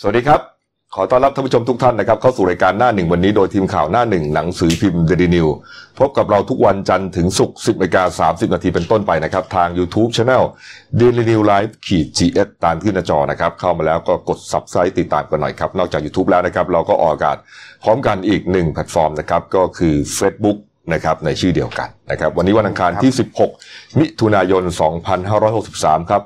สวัสดีครับ ขอต้อนรับท่านผู้ชมทุกท่านนะครับ เข้าสู่รายการหน้าหนึ่งวันนี้โดยทีมข่าวหน้าหนึ่งหนังสือพิมพ์เดลินิวพบกับเราทุกวันจันทร์ถึงศุกร์10นาฬิกา30 นาทีเป็นต้นไปนะครับ ทาง YouTube Channel Daily New Life ขีด GS ตามขึ้นหน้าจอนะครับ เข้ามาแล้วก็กด Subscribe ติดตามกันหน่อยครับ นอกจาก YouTube แล้วนะครับ เราก็ออกอากาศพร้อมกันอีกหนึ่งแพลตฟอร์มนะครับก็คือ Facebook นะครับในชื่อเดียวกันนะครับวันนี้วันอังคารที่ 16 มิถุนายน 2563 ครับ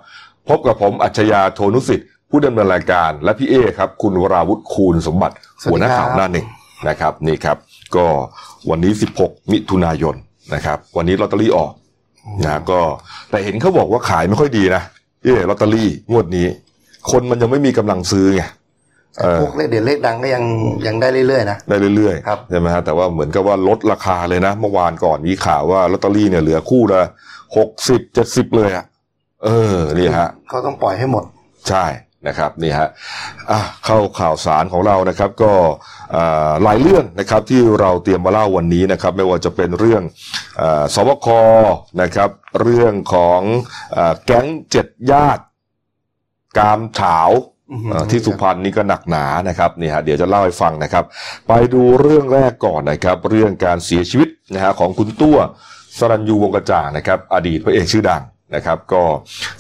พบกับผมอัจฉริยะโทนุสิทธิ์ ผู้ดำเนินรายการและพี่เอครับ คุณวราวุฒิคูณสมบัติสวัหัสวดีหครับน้าข่าวหน้าหนึ่งนะครับนี่ครับ ก็วันนี้ 16 มิถุนายนนะครับ วันนี้ลอตเตอรี่ออกนะก็แต่เห็นเขาบอกว่าขายไม่ค่อยดีนะเออลอตเตอรี่งวดนี้ คนมันยังไม่มีกำลังซื้อไงเออพวกเลขเด่นเลขดังก็ยังยังได้เรื่อยๆนะได้เรื่อยครับใช่ไหมฮะแต่ว่าเหมือนกับว่าลดราคาเลยนะ เมื่อวานก่อนมีข่าวว่าลอตเตอรี่เนี่ยเหลือคู่ละหกสิบเจ็ดสิบเลยอะเออนี่ฮะเขาต้องปล่อยให้หมด ใช่ นะครับนี่ฮะอะเข้าข่าวสารของเรานะครับก็อ่าหลายเรื่องนะครับที่เราเตรียมมาเล่าวันนี้นะครับไม่ว่าจะเป็นเรื่องอาสบคนะครับเรื่องของอาแก๊งเจ็ดญาติกามเฉาอื้อหือเอ่อที่สุพรรณนี่ก็หนักหนานะครับนี่ฮะเดี๋ยวจะเล่าให้ฟังนะครับ ไปดูเรื่องแรกก่อนนะครับ เรื่องการเสียชีวิตนะฮะของคุณตัวสรัญยูวงศ์กระจ่างนะครับ อดีตพระเอกชื่อดัง นะครับก็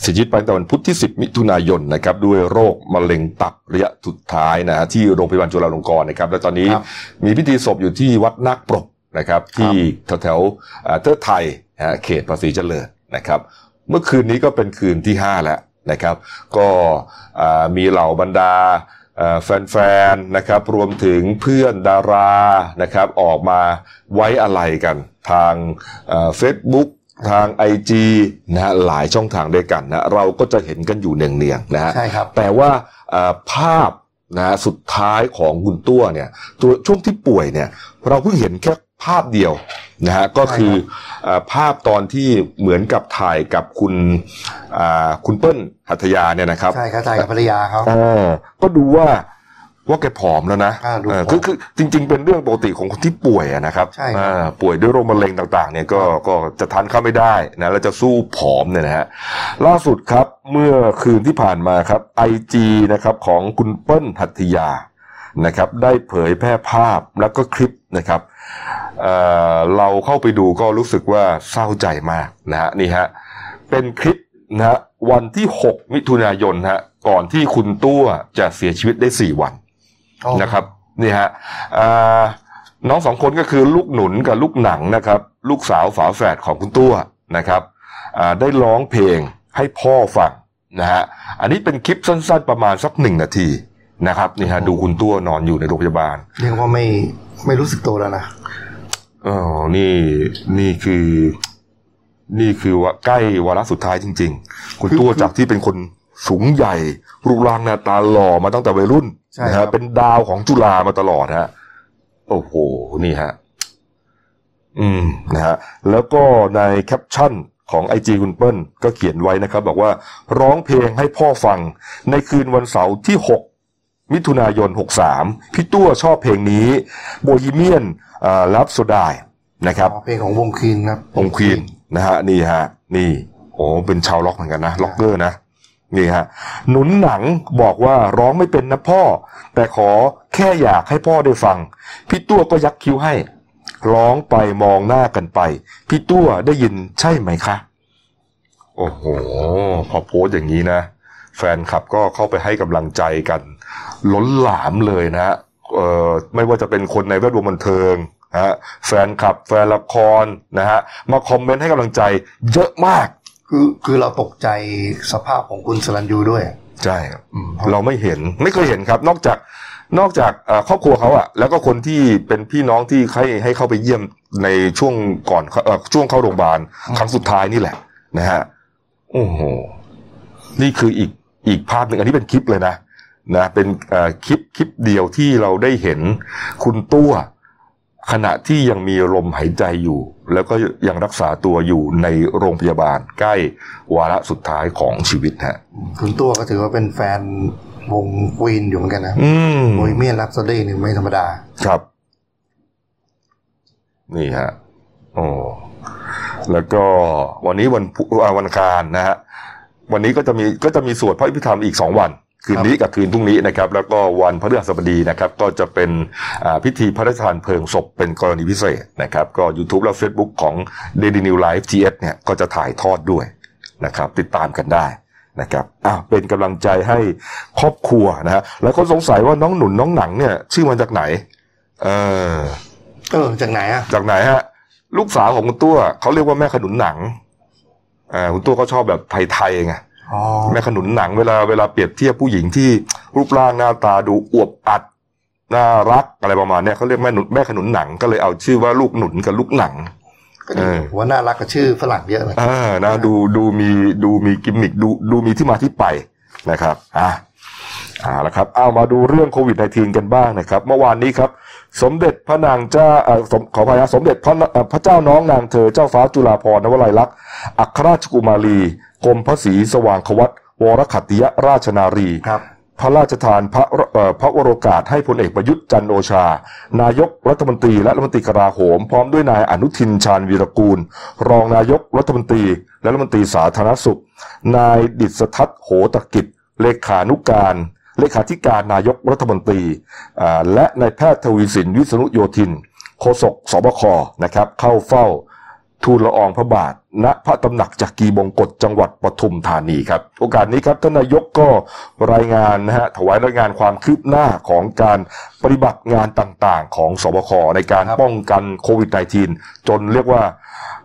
เสียชีวิตไปตั้งแต่วันพุธที่ 10 มิถุนายนนะครับด้วยโรคมะเร็งตับระยะสุดท้ายนะฮะที่โรงพยาบาลจุฬาลงกรณ์นะครับและตอนนี้ครับมีพิธีศพอยู่ที่วัดนาคปรกนะครับที่แถวแถวๆอ่าเทิดไทยนะฮะเขตภาษีเจริญนะครับ เมื่อคืนนี้ก็เป็นคืนที่ 5 แล้วนะครับ ก็อ่ามีเหล่าบรรดาเอ่อแฟนๆนะครับรวมถึงเพื่อนดารานะครับออกมาไว้อะไรกันทางเฟซบุ๊ก ทาง IG นะฮะหลายช่องทางด้วยกันนะเราก็จะเห็นกันอยู่เนืองๆนะฮะใช่ครับ แต่ว่าเอ่อภาพนะฮะสุดท้ายของคุณตัวเนี่ยตัวช่วงที่ป่วยเนี่ยเราเพิ่งเห็นแค่ภาพเดียวนะฮะก็คือเอ่อภาพตอนที่เหมือนกับถ่ายกับคุณอ่าคุณเปิ้ลหัตถยาเนี่ยนะครับใช่ครับใช่กับภรรยาเขาเออก็ดูว่า ว่าแกผอมแล้วนะอ่าดูเออผอมคือคือจริง ๆ เป็นเรื่องปกติของคนที่ป่วยอะนะครับใช่ครับอ่าป่วยด้วยโรคมะเร็งต่างๆ เนี่ยก็ก็จะทานข้าวไม่ได้นะแล้วจะสู้ผอมเนี่ยนะฮะล่าสุดครับเมื่อคืนที่ผ่านมาครับไอจีนะครับของคุณเปิ้ลหัตถยานะครับได้เผยแพร่ภาพแล้วก็คลิปนะครับเอ่อเราเข้าไปดูก็รู้สึกว่าเศร้าใจมากนะฮะนี่ฮะเป็นคลิปนะฮะวันที่ 6 มิถุนายนฮะก่อนที่คุณตัวจะเสียชีวิตได้ 4 วันอ๋อ นะครับนี่ฮะอ่าน้องสองคนก็คือลูกหนุนกับลูกหนังนะครับ ลูกสาวฝาแฝดของคุณตัวนะครับอ่าได้ร้องเพลงให้พ่อฟังนะฮะอันนี้เป็นคลิปสั้น ๆประมาณสักหนึ่งนาทีนะครับนี่ฮะดูคุณตัวนอนอยู่ในโรงพยาบาลเรียกว่าไม่ไม่รู้สึกตัวแล้วนะอ๋อนี่นี่คือ นี่คือว่าใกล้วาระสุดท้ายจริง ๆ คุณตัวจากที่เป็นคนสูงใหญ่ รูปร่างหน้าตาหล่อมาตั้งแต่วัยรุ่น ใช่นะครัฮะบ เป็นดาวของจุฬามาตลอดฮะโอ้โห นี่ฮะ อืมนะฮะแล้วก็ในแคปชั่นของไอจีคุณเปิ้ลก็เขียนไว้นะครับ บอกว่าร้องเพลงให้พ่อฟัง ในคืนวันเสาร์ที่ 6 มิถุนายน 63 พี่ตัวชอบเพลงนี้โบฮีเมียนลับโซดายนะครับ อ๋อเพลงของวงควีนครับ องควีนนะฮะนี่ฮะ นี่ โอ้เป็นชาวล็อกเหมือนกันนะ ล็อกเกอร์นะ นี่ฮะหนุนหนังบอกว่าร้องไม่เป็นนะพ่อ แต่ขอแค่อยากให้พ่อได้ฟัง พี่ตัวก็ยักคิ้วให้ ร้องไปมองหน้ากันไป พี่ตัวได้ยินใช่ไหมคะ โอ้โหพอโพสต์อย่างนี้นะ แฟนคลับก็เข้าไปให้กำลังใจกัน ล้นหลามเลยนะฮะเอ่อไม่ว่าจะเป็นคนในแวดวงบันเทิงนะฮะแฟนคลับแฟนละครนะฮะมาคอมเมนต์ให้กำลังใจเยอะมาก คือคือเราตกใจสภาพของคุณสรัญยูด้วยใช่ครับอืมเราไม่เห็นไม่เคยเห็นครับ นอกจากนอกจากเอ่อครอบครัวเขาอะแล้วก็คนที่เป็นพี่น้องที่ให้ให้เข้าไปเยี่ยมในช่วงก่อนเอ่อช่วงเข้าโรงพยาบาลครั้งสุดท้ายนี่แหละ นะฮะโอ้โหนี่คืออีกอีกภาพหนึ่งอันนี้เป็นคลิปเลยนะนะ เป็นเอ่อคลิปคลิปเดียวที่เราได้เห็นคุณตัว ขณะที่ยังมีลมหายใจอยู่ แล้วก็ยังรักษาตัวอยู่ในโรงพยาบาลใกล้วาระสุดท้ายของชีวิตฮะคุณตัวก็ถือว่าเป็นแฟนวงควีนอยู่เหมือนกันนะอืมโบยเมียนรับซดี้นี่ไม่ธรรมดา ครับ นี่ฮะโอ้แล้วก็วันนี้วันพุอ่าวันอังคารนะฮะวันนี้ก็จะมีก็จะมีสวดพระอภิธรรมอีกสองวัน คืนนี้กับคืนพรุ่งนี้นะครับแล้วก็วันพฤหัสบดีนะครับก็จะเป็นอ่าพิธีพระราชทานเพลิงศพเป็นกรณีพิเศษนะครับก็ YouTube และ Facebook ของ Daily New Life GS เนี่ยก็จะถ่ายทอดด้วยนะครับติดตามกันได้นะครับอ่าเป็นกำลังใจให้ครอบครัวนะฮะแล้วก็สงสัยว่าน้องหนุนน้องหนังเนี่ย ชื่อมาจากไหน เออเออจากไหนอะจากไหนฮะ ลูกสาวของคุณตัวเขาเรียกว่าแม่ขนุนหนังอ่าคุณตัวเขาชอบแบบไทยๆไงอ๋อ แม่ขนุนหนังเวลาเวลาเปรียบเทียบผู้หญิงที่รูปร่างหน้าตาดูอวบอัดน่ารักอะไรประมาณเนี้ยเขาเรียกแม่หนุนแม่ขนุนหนังก็เลยเอาชื่อว่าลูกหนุนกับลูกหนังก็ดีเออหัวน่ารักกับชื่อฝรั่งเยอะเลยอ่านะดูดูมีดูมีกิมมิคดูดูมีที่มาที่ไปนะครับอะเอาละครับเอามาดูเรื่องโควิด -19 กันบ้างนะครับ เมื่อวานนี้ครับ สมเด็จพระนางเจ้าเอ่อสมขออภัยนะสมเด็จพระเอ่อพระเจ้าน้องนางเธอเจ้าฟ้าจุฬาภรณ์นวลัยลักษณ์อัครราชกุมารีกรมพระศรีสว่างควัตวรขัตติยราชนารีครับพระราชทานพระเอ่อพระวโรกาสให้พลเอกประยุทธ์จันทร์โอชา นายกรัฐมนตรีและรัฐมนตรีกลาโหม พร้อมด้วยนายอนุทินชาญวีรกูล รองนายกรัฐมนตรี และรัฐมนตรีสาธารณสุข นายดิษทัศน์โหตกิจเลขานุการ เลขาธิการนายกรัฐมนตรีอ่าและนายแพทย์ทวีสินวิษณุโยธิน โฆษกสบคนะครับเข้าเฝ้าทูลละอองพระบาท ณพระตำหนักจักรีบงกฎจังหวัดปทุมธานีครับ โอกาสนี้ครับท่านนายกก็รายงานนะฮะถวายรายงานความคืบหน้าของการปฏิบัติงานต่างๆ ของสบคในการครับป้องกันโควิด -19 จนเรียกว่า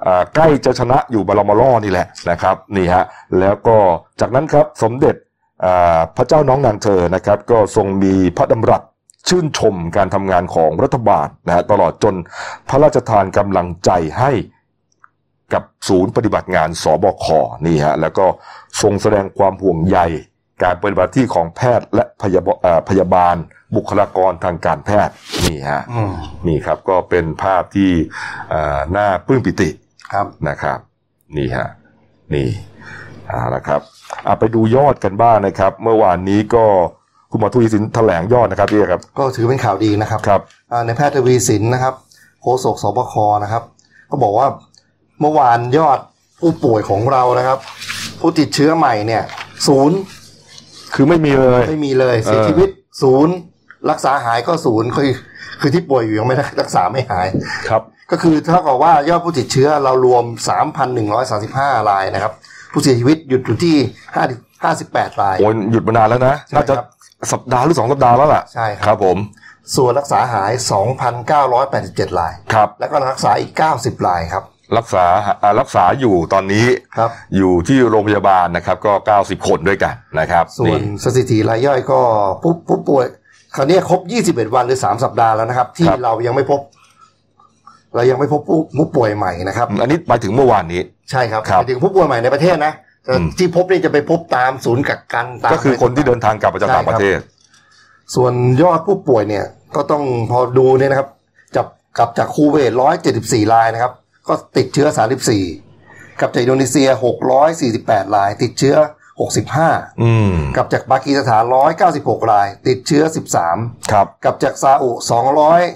อ่าใกล้จะชนะอยู่บาลามาล่อนี่แหละนะครับนี่ฮะแล้วก็จากนั้นครับสมเด็จอ่า พระเจ้าน้องนางเธอนะครับก็ทรงมีพระดำรัสชื่นชมการทำงานของรัฐบาลนะฮะตลอดจนพระราชทานกำลังใจให้กับศูนย์ปฏิบัติงานสบคนี่ฮะแล้วก็ทรงแสดงความห่วงใยการปฏิบัติที่ของแพทย์และพยาบเอ่อพยาบาล บุคลากรทางการแพทย์นี่ฮะอืมนี่ครับก็เป็นภาพที่เอ่อน่าปลื้มปิติครับนะครับ นี่ฮะนี่เอาละครับเอา ไปดูยอดกันบ้างนะครับ เมื่อวานนี้ก็คุณหมอทุยสินแถลงยอดนะครับพี่ครับ ก็ถือเป็นข่าวดีนะครับครับอ่าในแพทย์ทวีสินนะครับโฆษกสบคนะครับ ก็บอกว่าเมื่อวานยอดผู้ป่วยของเรานะครับ ผู้ติดเชื้อใหม่เนี่ยศูนย์คือไม่มีเลยไม่มีเลยเสียเออชีวิตศูนย์รักษาหายก็ศูนย์คือคือที่ป่วยอยู่ยังไม่ได้รักษาไม่หายครับ ก็คือเท่ากับว่ายอดผู้ติดเชื้อเรารวม 3,135รายนะครับ ผู้เสียชีวิต หยุดอยู่ที่5 58ราย โอ้ยหยุดมานานแล้วนะใช่น่าจะครับสัปดาห์หรือสองสัปดาห์แล้วล่ะใช่คครับรับผมส่วนรักษาหาย 2,987ราย ครับ แล้วก็รักษาอีก 90รายครับ รักษาอ่ารักษาอยู่ตอนนี้ครับอยู่ที่โรงพยาบาลนะครับก็ 90 คนด้วยกันนะครับ ส่วนนี่สถิติรายย่อยก็ผู้ผู้ป่วยคราวนี้ครบ 21 วันหรือ 3 สัปดาห์แล้วนะครับ ที่เรายังไม่พบ เรายังไม่พบผู้ผู้ป่วยใหม่นะครับ อันนี้ไปถึงเมื่อวานนี้ ใช่ครับครับหมายถึงผู้ป่วยใหม่ในประเทศนะแต่อืม ที่พบนี่จะไปพบตามศูนย์กักกันตามก็คือคนที่เดินทางกลับมาจากใช่ต่างประเทศ ส่วนยอดผู้ป่วยเนี่ย ก็ต้องพอดูเนี่ยนะครับ จับกลับจากคูเวต174รายนะครับ ก็ติดเชื้อ34กลับจากอินโดนีเซีย648ราย ติดเชื้อ65อืมกลับจากปากีสถาน196ราย ติดเชื้อ13ครับกลับจากซาอุ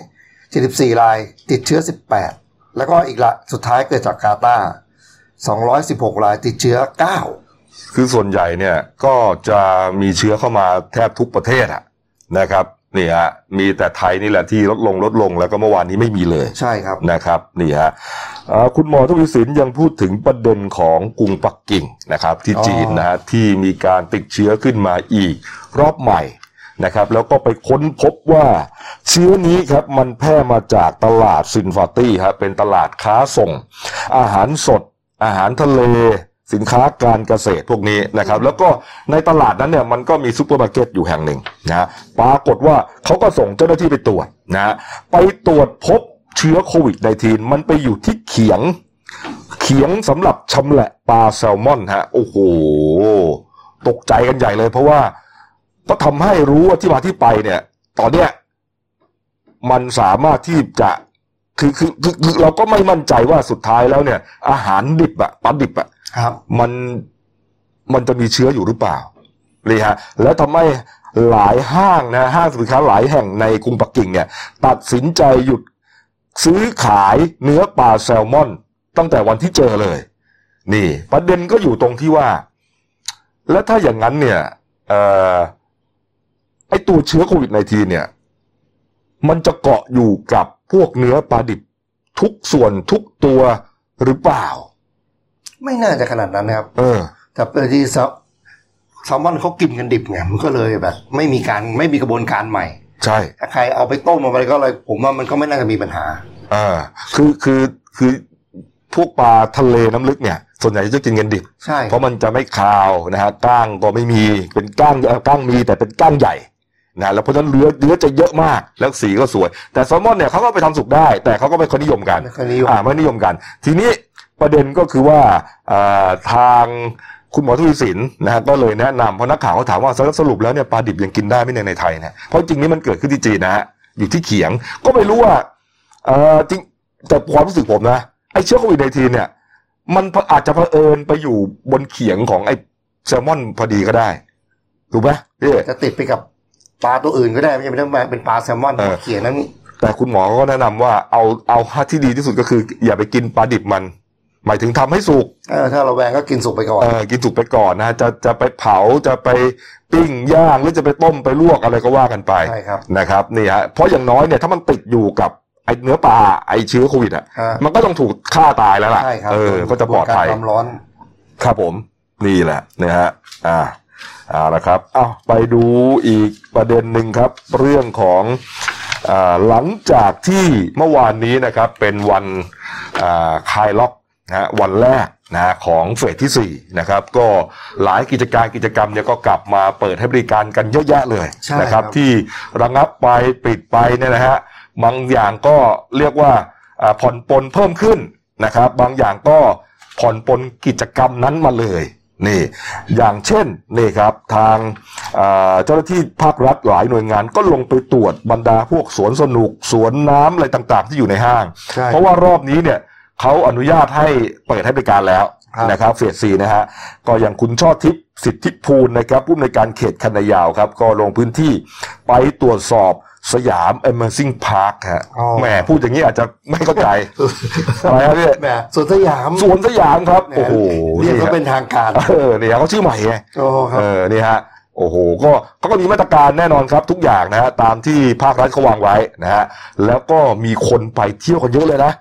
274ราย ติดเชื้อ18แล้วก็อีกละสุดท้ายเกิดจากกาตาร์ 216 รายติดเชื้อ 9 คือส่วนใหญ่เนี่ยก็จะมีเชื้อเข้ามาแทบทุกประเทศอะนะครับนี่ฮะมีแต่ไทยนี่แหละที่ลดลงลดลงแล้วก็เมื่อวานนี้ไม่มีเลยใช่ครับนะครับนี่ฮะเอ่อคุณหมอทวีสินยังพูดถึงประเด็นของกรุงปักกิ่งนะครับ ที่อ๋อจีนนะฮะที่มีการติดเชื้อขึ้นมาอีกรอบใหม่นะครับ แล้วก็ไปค้นพบว่าเชื้อนี้ครับมันแพร่มาจากตลาดซินฟาตี้ครับเป็นตลาดค้าส่ง อาหารสด อาหารทะเลสินค้าการเกษตรพวกนี้นะครับ แล้วก็ในตลาดนั้นเนี่ยมันก็มีซูเปอร์มาร์เก็ตอยู่แห่งหนึ่งนะปรากฏว่าเขาก็ส่งเจ้าหน้าที่ไปตรวจนะฮะไปตรวจพบเชื้อโควิด -19 มันไปอยู่ที่เขียง เขียงสำหรับชำแหละปลาแซลมอนฮะโอ้โห ตกใจกันใหญ่เลย เพราะว่าก็ทำให้รู้ว่าที่มาที่ไปเนี่ย ตอนเนี้ยมันสามารถที่จะ คือคือคือคือเราก็ไม่มั่นใจว่าสุดท้ายแล้วเนี่ย อาหารดิบอะปลาดิบอะครับ มันมันจะมีเชื้ออยู่หรือเปล่าเลยฮะ แล้วทำให้หลายห้างนะห้างสินค้าหลายแห่งในกรุงปักกิ่งเนี่ย ตัดสินใจหยุดซื้อขายเนื้อปลาแซลมอน ตั้งแต่วันที่เจอเลย นี่ ประเด็นก็อยู่ตรงที่ว่า และถ้าอย่างนั้นเนี่ยเอ่อไอตัวเชื้อโควิด -19 เนี่ย มันจะเกาะอยู่กับพวกเนื้อปลาดิบทุกส่วนทุกตัวหรือเปล่า ไม่น่าจะขนาดนั้นนะครับ เออ แต่เป็นที่แซลแซลมอนเขากินกันดิบไงมันก็เลยแบบ ไม่มีการไม่มีกระบวนการใหม่ ใช่ถ้าใครเอาไปต้มเอาไปก็เลยผมว่ามันก็ไม่น่าจะมีปัญหาอ่าคือคือคือพวกปลาทะเลน้ำลึกเนี่ย ส่วนใหญ่จะกินกันดิบใช่เพราะมันจะไม่คาวนะฮะก้างก็ไม่มีเป็นก้างเอ่อก้างมีแต่เป็นก้างใหญ่ นะแล้วเพราะฉะนั้นเนื้อเนื้อจะเยอะมาก แล้วสีก็สวย แต่แซลมอนเนี่ยเขาก็ไปทำสุกได้ แต่เขาก็ไม่ค่อยนิยมกันไม่ค่อยนิยมอ่าไม่นิยมกัน ทีนี้ประเด็นก็คือว่าอ่าทางคุณหมอทวีสินนะฮะก็เลยแนะนำเพราะนักข่าวเขาถามว่าสรุปแล้วเนี่ยปลาดิบยังกินได้ไหมในในไทยเนี่ยเพราะจริงนี่มันเกิดขึ้นที่จีนนะฮะอยู่ที่เขียงก็ไม่รู้ว่าเออจริงแต่ความรู้สึกผมนะไอ้เชื้อโควิดในทีเนี่ย มันอาจจะเผอิญไปอยู่บนเขียงของไอ้แซลมอนพอดีก็ได้ถูกไหมพี่จะติดไปกับ ปลาตัวอื่นก็ได้ไม่ใช่ต้องเป็นปลาแซลมอนเออเขียนนั้น แต่คุณหมอก็แนะนำว่าเอาเอาที่ดีที่สุดก็คือ อย่าไปกินปลาดิบมัน หมายถึงทำให้สุกเออถ้าเราแวงก็กินสุกไปก่อนเออกินสุกไปก่อนนะจะจะไปเผาจะไปปิ้งย่างหรือจะไปต้มไปลวกอะไรก็ว่ากันไปใช่ครับนะครับนี่ฮะเพราะอย่างน้อยเนี่ยถ้ามันติดอยู่กับไอ้เนื้อปลาไอ้เชื้อโควิดอะฮะมันก็ต้องถูกฆ่าตายแล้วล่ะใช่ครับเออ ก็จะปลอดภัยความร้อน ครับผม นี่แหละนะฮะ อ่า เอาละครับเอาไปดูอีกประเด็นหนึ่งครับ เรื่องของอาหลังจากที่เมื่อวานนี้นะครับเป็นวันอ่าคลายล็อกนะฮะวันแรกนะฮะของเฟสที่สี่นะครับก็หลายกิจการกิจกรรมเนี่ยก็กลับมาเปิดให้บริการกันเยอะแยะเลยใช่นะครับครับ ที่ระงับไปปิดไปเนี่ยนะฮะบางอย่างก็เรียกว่าอ่าผ่อนปลนเพิ่มขึ้นนะครับ บางอย่างก็ผ่อนปลนกิจกรรมนั้นมาเลย นี่อย่างเช่นนี่ครับทางอ่าเจ้าหน้าที่ภาครัฐหลายหน่วยงานก็ลงไปตรวจบรรดาพวกสวนสนุกสวนน้ำอะไรต่างๆ ที่อยู่ในห้างใช่เพราะว่ารอบนี้เนี่ยเขาอนุญาตให้เปิดให้บริการแล้วครับนะครับเฟสซีนะฮะก็อย่างคุณช่อทิพย์สิทธิภูลนะครับผู้อำนวยการเขตคันนายาวครับ ก็ลงพื้นที่ไปตรวจสอบ สยาม Amazing Park ฮะอ๋อแหมพูดอย่างนี้อาจจะไม่เข้าใจอะไรครับพี่แหมสวนสยามสวนสยามครับโอ้โหเรียกนี่เขาฮะเป็นทางการเออเนี่ยเขาชื่อใหม่ไงโอ้ครับเออนี่ฮะโอ้โหก็เขาก็มีมาตรการแน่นอนครับทุกอย่างนะฮะตามที่ภาครัฐเขาวางไว้นะฮะแล้วก็มีคนไปเที่ยวกันเยอะเลยนะ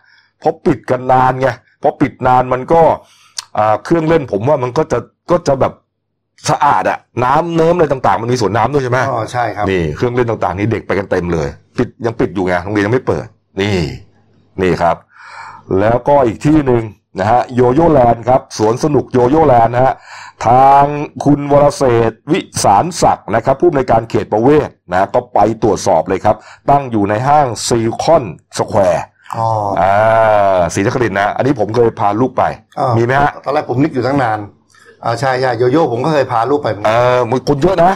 เพราะปิดกันนานไงเพราะปิดนานมันก็อ่าเครื่องเล่นผมว่ามันก็จะก็จะแบบ สะอาดอะน้ำเนิ้มอะไรต่างๆ มันมีสวนน้ำด้วยใช่ไหมอ๋อใช่ครับนี่เครื่องเล่นต่างๆนี่เด็กไปกันเต็มเลย ปิดยังปิดอยู่ไงโรงเรียนยังไม่เปิด นี่ นี่ครับ แล้วก็อีกที่หนึ่งนะฮะโยโย่แลนด์ครับสวนสนุกโยโย่แลนด์นะฮะทางคุณวรเศรษฐ์วิสารศักดิ์นะครับ ผู้อำนวยการเขตประเวศนะก็ไปตรวจสอบเลยครับ ตั้งอยู่ในห้างซีคอนสแควร์อ๋ออ่าศรีนครินทร์นะ อันนี้ผมเคยพาลูกไปอ่ามีไหมฮะตอนแรกผมนึกอยู่ตั้งนาน อ่าใช่ใช่โยโย่ผมก็เคยพาลูกไปเหมือนเอกันอมันคนเยอะนะ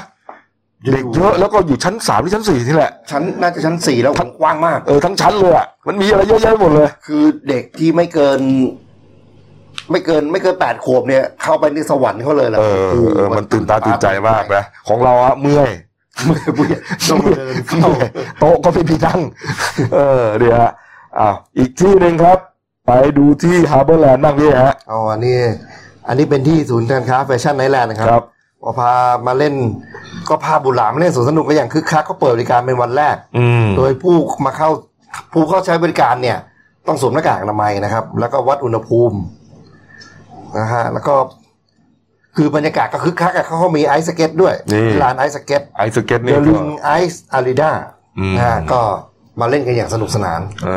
เด็กเยอะแล้วก็อยู่ชั้นสามหรือชั้นสี่นี่แหละชั้นน่าจะชั้นสี่แล้วกว้างมาก เออทั้งชั้นเลยอะมันมีอะไรเยอะแยะไปหมดเลย คือเด็กที่ไม่เกิน ไม่เกินไม่เกินแปดขวบเนี่ย เข้าไปในสวรรค์เขาเลยแหละเออโโหเออมันตื่นตาตื่นใจมากนะของเราอะเมื่อยผู้ใหญ่ต้องเดินเข้า เมื่อยโต๊ะก็ไม่มีนั่งเออเดี๋ยวฮะอ้าวอีกที่หนึ่งครับ ไปดูที่ HarborLand บ้างพี่ฮะ เอาอันนี้ อันนี้เป็นที่ศูนย์การค้า Fashion Island นะครับครับ พอพามาเล่นก็พาบุตรหลานมาเล่นสวนสนุกก็อย่างคึกคักก็เปิดบริการเป็นวันแรก อืม โดยผู้มาเข้าผู้เข้าใช้บริการเนี่ย ต้องสวมหน้ากากอนามัยนะครับ แล้วก็วัดอุณหภูมินะฮะแล้วก็คือบรรยากาศก็คึกคักอะเขาเขามี ice skate ด้วยนี่ ลาน ice skateไอสเก็ตเดนี่ไอซ์อาริดาอืม นะฮะก็มาเล่นกันอย่างสนุกสนานเอ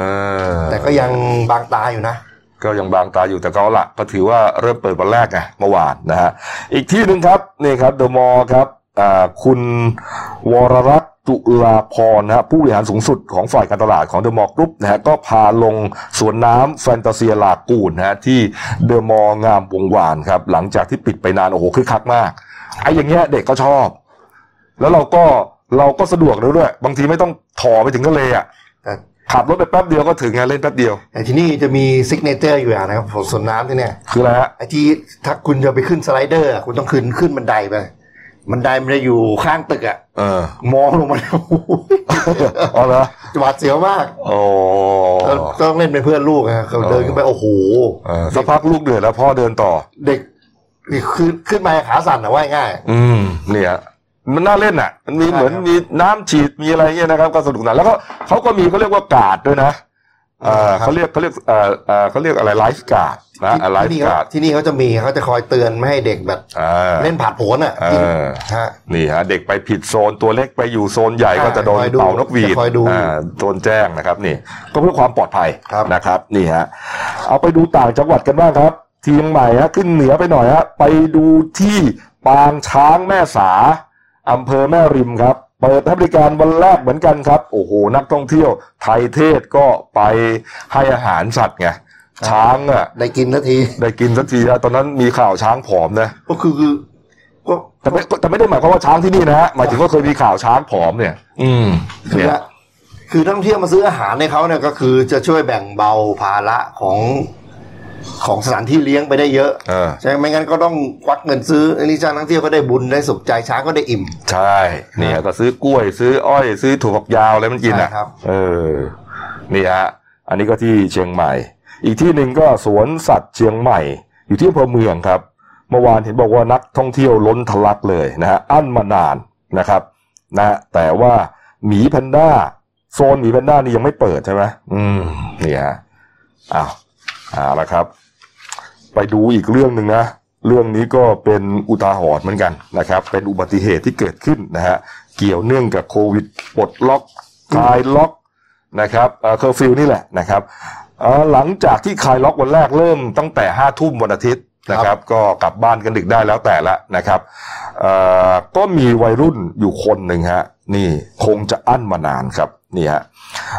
อแต่ก็ยังบางตาอยู่นะ ก็ยังบางตาอยู่แต่ก็เอาละก็ถือว่าเริ่มเปิดวันแรกไงเมื่อวานนะฮะอีกที่หนึ่งครับนี่ครับเดอะมอลล์ครับคุณวรรัตน์จุลาพรนะฮะผู้บริหารสูงสุดของฝ่ายการตลาดของเดอะมอลล์กรุ๊ปนะฮะก็พาลงสวนน้ำ Fantasia Lagoon นะฮะที่เดอะมอลล์งามวงวานครับ หลังจากที่ปิดไปนานโอ้โหคึกคักมากไอ้อย่างเงี้ยเด็กก็ชอบ แล้วเราก็เราก็สะดวกแล้วด้วย บางทีไม่ต้องถ่อไปถึงทะเลอะ ขับรถไปแป๊บเดียวก็ถึงไงเล่นแป๊บเดียว แต่ที่นี่จะมี signature อยู่อย่างนะครับสวนน้ำที่เนี่ยคืออะไรฮะไอ้ที่ถ้าคุณจะไปขึ้น slider อะคุณต้องขึ้นขึ้นบันไดไปบันไดมันจะอยู่ข้างตึกอะเออมองลงมาแล้วอ๋อเหรอหวาดเสียวมากโอ้แล้วต้องเล่นเป็นเพื่อนลูกอะเขาเดินขึ้นไปโอ้โหเออสักพักลูกเดือดแล้วพ่อเดินต่อ เด็กนี่ขึ้นขึ้นมาขาสั่นอะว่าง่าย อืมเนี่ย มันน่าเล่นอะ มันมีใช่เหมือนครับมีน้ำฉีดมีอะไรเงี้ยนะครับ ก็สนุกสนานแล้วก็เขาก็มีเขาเรียกว่ากาดด้วยนะเออครับเขาเรียกเขาเรียกเออเออเขาเรียกอะไรไลฟ์การ์ดนะไลที่ฟ์นี่เขาการ์ดที่นี่เขาจะมีเขาจะคอยเตือนไม่ให้เด็กแบบอ่าเล่นผาดโผนอะเออฮะนี่ฮะเด็กไปผิดโซนตัวเล็กไปอยู่โซนใหญ่ใช่ก็จะโดนคอยดูเป่านกหวีดจะคอยดูอ่าโดนแจ้งนะครับนี่ ก็เพื่อความปลอดภัยครับนะครับนี่ฮะเอาไปดูต่างจังหวัดกันบ้างครับ ทีเชียงใหม่ฮะขึ้นเหนือไปหน่อยฮะไปดูที่ปางช้างแม่สา อำเภอแม่ริมครับ เปิดให้บริการวันแรกเหมือนกันครับ โอ้โห นักท่องเที่ยวไทยเทศก็ไปให้อาหารสัตว์ไงช้างอะได้กินทันทีได้กินสักทีนะตอนนั้นมีข่าวช้างผอมนะก็คือคือก็แต่ไม่แต่ไม่ได้หมายความว่าช้างที่นี่นะฮะหมายถึงว่าเคยมีข่าวช้างผอมเนี่ย อืมคือเนี่ยละคือนักท่องเที่ยวมาซื้ออาหารในเขาเนี่ยก็คือจะช่วยแบ่งเบาภาระของ ของสถานที่เลี้ยงไปได้เยอะเออ ใช่ไหมไม่งั้นก็ต้องควักเงินซื้ออันนี้จ้างนักท่องเที่ยวก็ได้บุญได้สุขใจช้างก็ได้อิ่ม ใช่เนี่ยก็ซื้อกล้วยซื้ออ้อย ซื้อถั่วฝักยาวอะไรมันกินอะใช่ครับ เออนี่ฮะอันนี้ก็ที่เชียงใหม่ อีกที่หนึ่งก็สวนสัตว์เชียงใหม่ อยู่ที่อำเภอเมืองครับ เมื่อวานเห็นบอกว่านักท่องเที่ยวล้นทะลักเลยนะฮะอั้นมานานนะครับนะแต่ว่าหมีแพนด้า โซนหมีแพนด้านี่ยังไม่เปิดใช่ไหมอืมนี่ฮะอ้าวเอาละครับ ไปดูอีกเรื่องหนึ่งนะ เรื่องนี้ก็เป็นอุทาหรณ์เหมือนกันนะครับ เป็นอุบัติเหตุที่เกิดขึ้นนะฮะ เกี่ยวเนื่องกับโควิดปลดล็อกคลายล็อกนะครับเคอร์ฟิวนี่แหละนะครับเอ่อหลังจากที่คลายล็อกวันแรกเริ่มตั้งแต่ห้าทุ่มวันอาทิตย์นะครับ ก็กลับบ้านกันดึกได้แล้วแต่ละนะครับเอ่อก็มีวัยรุ่นอยู่คนหนึ่งฮะ นี่คงจะอั้นมานานครับนี่ฮะ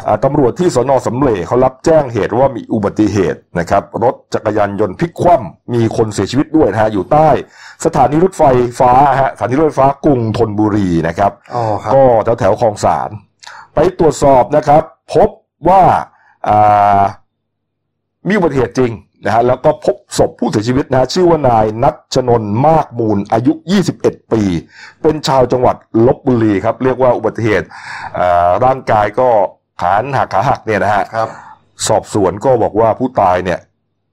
อ่าตำรวจที่สนสำเร็จเขารับแจ้งเหตุว่ามีอุบัติเหตุนะครับ รถจักรยานยนต์พลิกคว่ำมีคนเสียชีวิตด้วยนะฮะอยู่ใต้ สถานีรถไฟฟ้าฮะสถานีรถไฟฟ้ากรุงธนบุรีนะครับอ๋อครับก็แถวแถวๆคลองสารไปตรวจสอบนะครับ พบว่าอ่ามีอุบัติเหตุจริง นะฮะแล้วก็พบศพผู้เสียชีวิตนะฮะชื่อว่านายนัชนนท์มากมูลอายุ 21 ปี เป็นชาวจังหวัดลบบุรีครับ เรียกว่าอุบัติเหตุอ่าร่างกายก็ขาหักขาหักเนี่ยนะฮะครับสอบสวนก็บอกว่าผู้ตายเนี่ย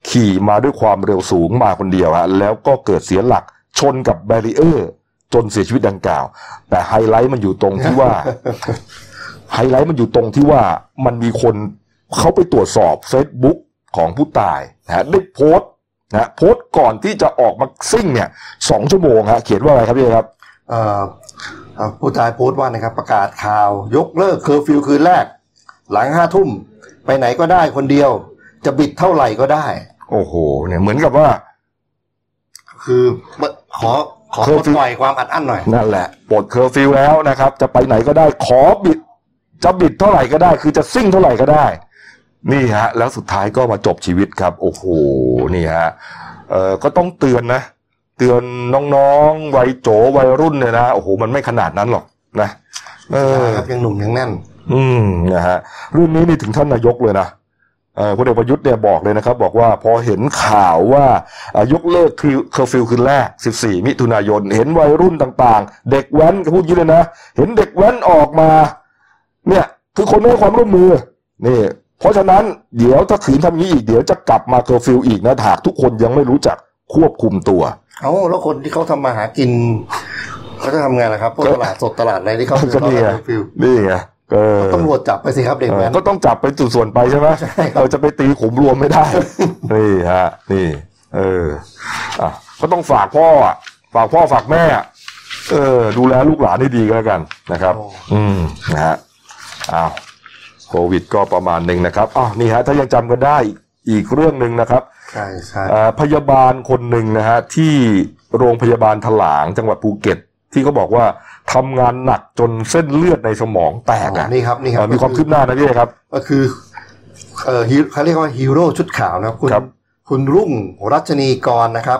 ขี่มาด้วยความเร็วสูงมาคนเดียวฮะแล้วก็เกิดเสียหลักชนกับแบรีเออร์จนเสียชีวิตดังกล่าว แต่ไฮไลท์มันอยู่ตรงที่ว่า ไฮไลท์มันอยู่ตรงที่ว่ามันมีคนเขาไปตรวจสอบ Facebook ของผู้ตายนะฮะได้โพสต์นะฮะโพสต์ก่อนที่จะออกมาซิ่งเนี่ยสองชั่วโมงฮะเขียนว่าอะไรครับพี่ครับเอ่อเอ่อผู้ตายโพสต์ว่านะครับประกาศข่าว ยกเลิกเคอร์ฟิวคืนแรก หลังห้าทุ่มไปไหนก็ได้คนเดียว จะบิดเท่าไหร่ก็ได้ โอ้โห เนี่ยเหมือนกับว่า คือขอขอปลดเคอร์ฟิวปล่อยความอัดอั้นหน่อยนั่นแหละปลดเคอร์ฟิวแล้วนะครับ จะไปไหนก็ได้ขอบิด จะบิดเท่าไหร่ก็ได้ คือจะซิ่งเท่าไหร่ก็ได้ นี่ฮะ แล้วสุดท้ายก็มาจบชีวิตครับ โอ้โหนี่ฮะเอ่อก็ต้องเตือนนะ เตือนน้องๆวัยโจ๋วัยรุ่นเนี่ยนะโอ้โหมันไม่ขนาดนั้นหรอกนะเออครับยังหนุ่มยังแน่น อืมนะฮะเรื่องนี้นี่ถึงท่านนายกเลยนะเอ่อพลเอกประยุทธ์เนี่ยบอกเลยนะครับ บอกว่าพอเห็นข่าวว่าอ่ายกเลิกคือเคอร์ฟิวคืนแรก 14 มิถุนายน เห็นวัยรุ่นต่างๆ เด็กแว้นก็พูดอยางนี้เลยนะ เห็นเด็กแว้นออกมา เนี่ย คือคนไม่ให้ความร่วมมือ นี่ เพราะฉะนั้นเดี๋ยวถ้าขืนทำนี้อีกเดี๋ยวจะกลับมาเคอร์ฟิวอีกนะหากทุกคนยังไม่รู้จักควบคุมตัว เอาแล้วคนที่เขาทำมาหากินเขาจะทำไงล่ะครับพวกตลาดสดตลาดอะไรที่เขาก็นี่ไงเคอร์ฟิวนี่ไงเออตำรวจจับไปสิครับเออเด็กแว้นก็ต้องจับเป็นส่วนๆไปใช่ไหมใช่ครับเราจะไปตีคลุมรวมไม่ได้ นี่ฮะ นี่ เอออะก็ต้องฝากพ่ออะฝากพ่อฝากแม่อะเออ ดูแลลูกหลานให้ดีก็แล้วกันนะครับ อืมนะฮะอ้าว โควิดก็ประมาณหนึ่งนะครับอ้าวนี่ฮะถ้ายังจำกันได้อีกเรื่องหนึ่งนะครับใช่ใช่อ่าพยาบาลคนหนึ่งนะฮะที่โรงพยาบาลถลางจังหวัดภูเก็ต ที่เขาบอกว่าทำงานหนักจนเส้นเลือดในสมองแตกอ๋ออะนี่ครับนี่ครัอ่ามีความคืบหน้านะพี่ครับ ก็คือเอ่อฮีเขาเรียกว่าฮีโร่ชุดขาวนะครับคุณครับ คุณรุ่งรัชนีกรนะครับ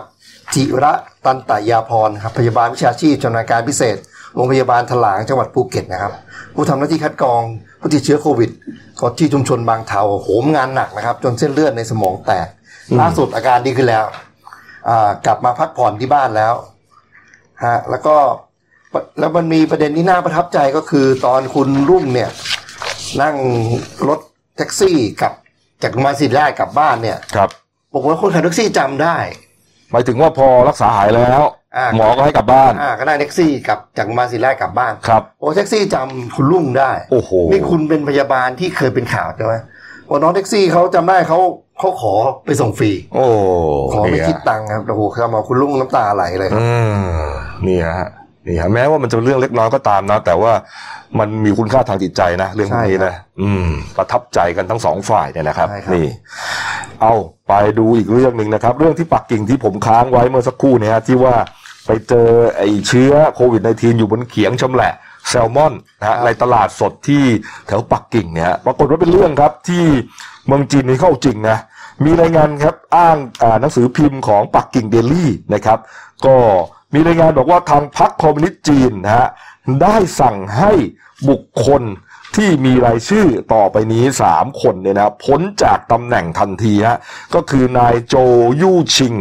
จิระตันตยาพรครับพยาบาลวิชาชีพชำนาญการพิเศษ โรงพยาบาลถลางจังหวัดภูเก็ตนะครับ ผู้ทำหน้าที่คัดกรองผู้ติดเชื้อโควิดก็ที่ชุมชนบางเทาโหมงานหนักนะครับ จนเส้นเลือดในสมองแตกล่าสุดอาการดีขึ้นแล้วอ่ากลับมาพักผ่อนที่บ้านแล้วฮะแล้วก็แล้วมันมีประเด็นที่น่าประทับใจก็คือตอนคุณรุ่งเนี่ย นั่งรถแท็กซี่กลับจากศิริราชกลับบ้านเนี่ยครับบอกว่าคนขับแท็กซี่จำได้ หมายถึงว่าพอรักษาหายแล้วอ่า หมอก็ให้กลับบ้านอ่าก็ได้แท็กซี่กลับจากศิริราชกลับบ้านครับโอ้แท็กซี่จำคุณลุงได้โอ้โหนี่คุณเป็นพยาบาลที่เคยเป็นข่าวใช่ไหมว่าน้องแท็กซี่เขาจำได้เขาเขาขอไปส่งฟรี โอ้ขอไม่นี่ฮะคิดตังค์ครับโอ้โหทำเอาคุณลุงน้ำตาไหลเลยครับอืมนี่ฮะนี่ฮะแม้ว่ามันจะเรื่องเล็กน้อยก็ตามนะ แต่ว่ามันมีคุณค่าทางจิตใจนะ เรื่องพวกนี้นะอืม ประทับใจกันทั้งสองฝ่ายเนี่ยนะครับใช่ครับนี่ เอาไปดูอีกเรื่องหนึ่งนะครับ เรื่องที่ปักกิ่งที่ผมค้างไว้เมื่อสักครู่เนี่ยฮะที่ว่า ไปเจอไอ้เชื้อโควิด -19 อยู่บนเขียงชำแหละแซลมอนนะฮะในตลาดสดที่แถวปักกิ่งเนี่ยฮะปรากฏว่าเป็นเรื่องครับที่เมืองจีนนี่เข้าจริงนะมีรายงานครับอ้างอ่าหนังสือพิมพ์ของปักกิ่งเดลี่นะครับก็มีรายงานบอกว่าทางพรรคคอมมิวนิสต์จีนนะฮะได้สั่งให้บุคคลที่มีรายชื่อต่อไปนี้ 3 คนเนี่ยนะพ้นจากตำแหน่งทันทีฮะก็คือนายโจยู่ชิง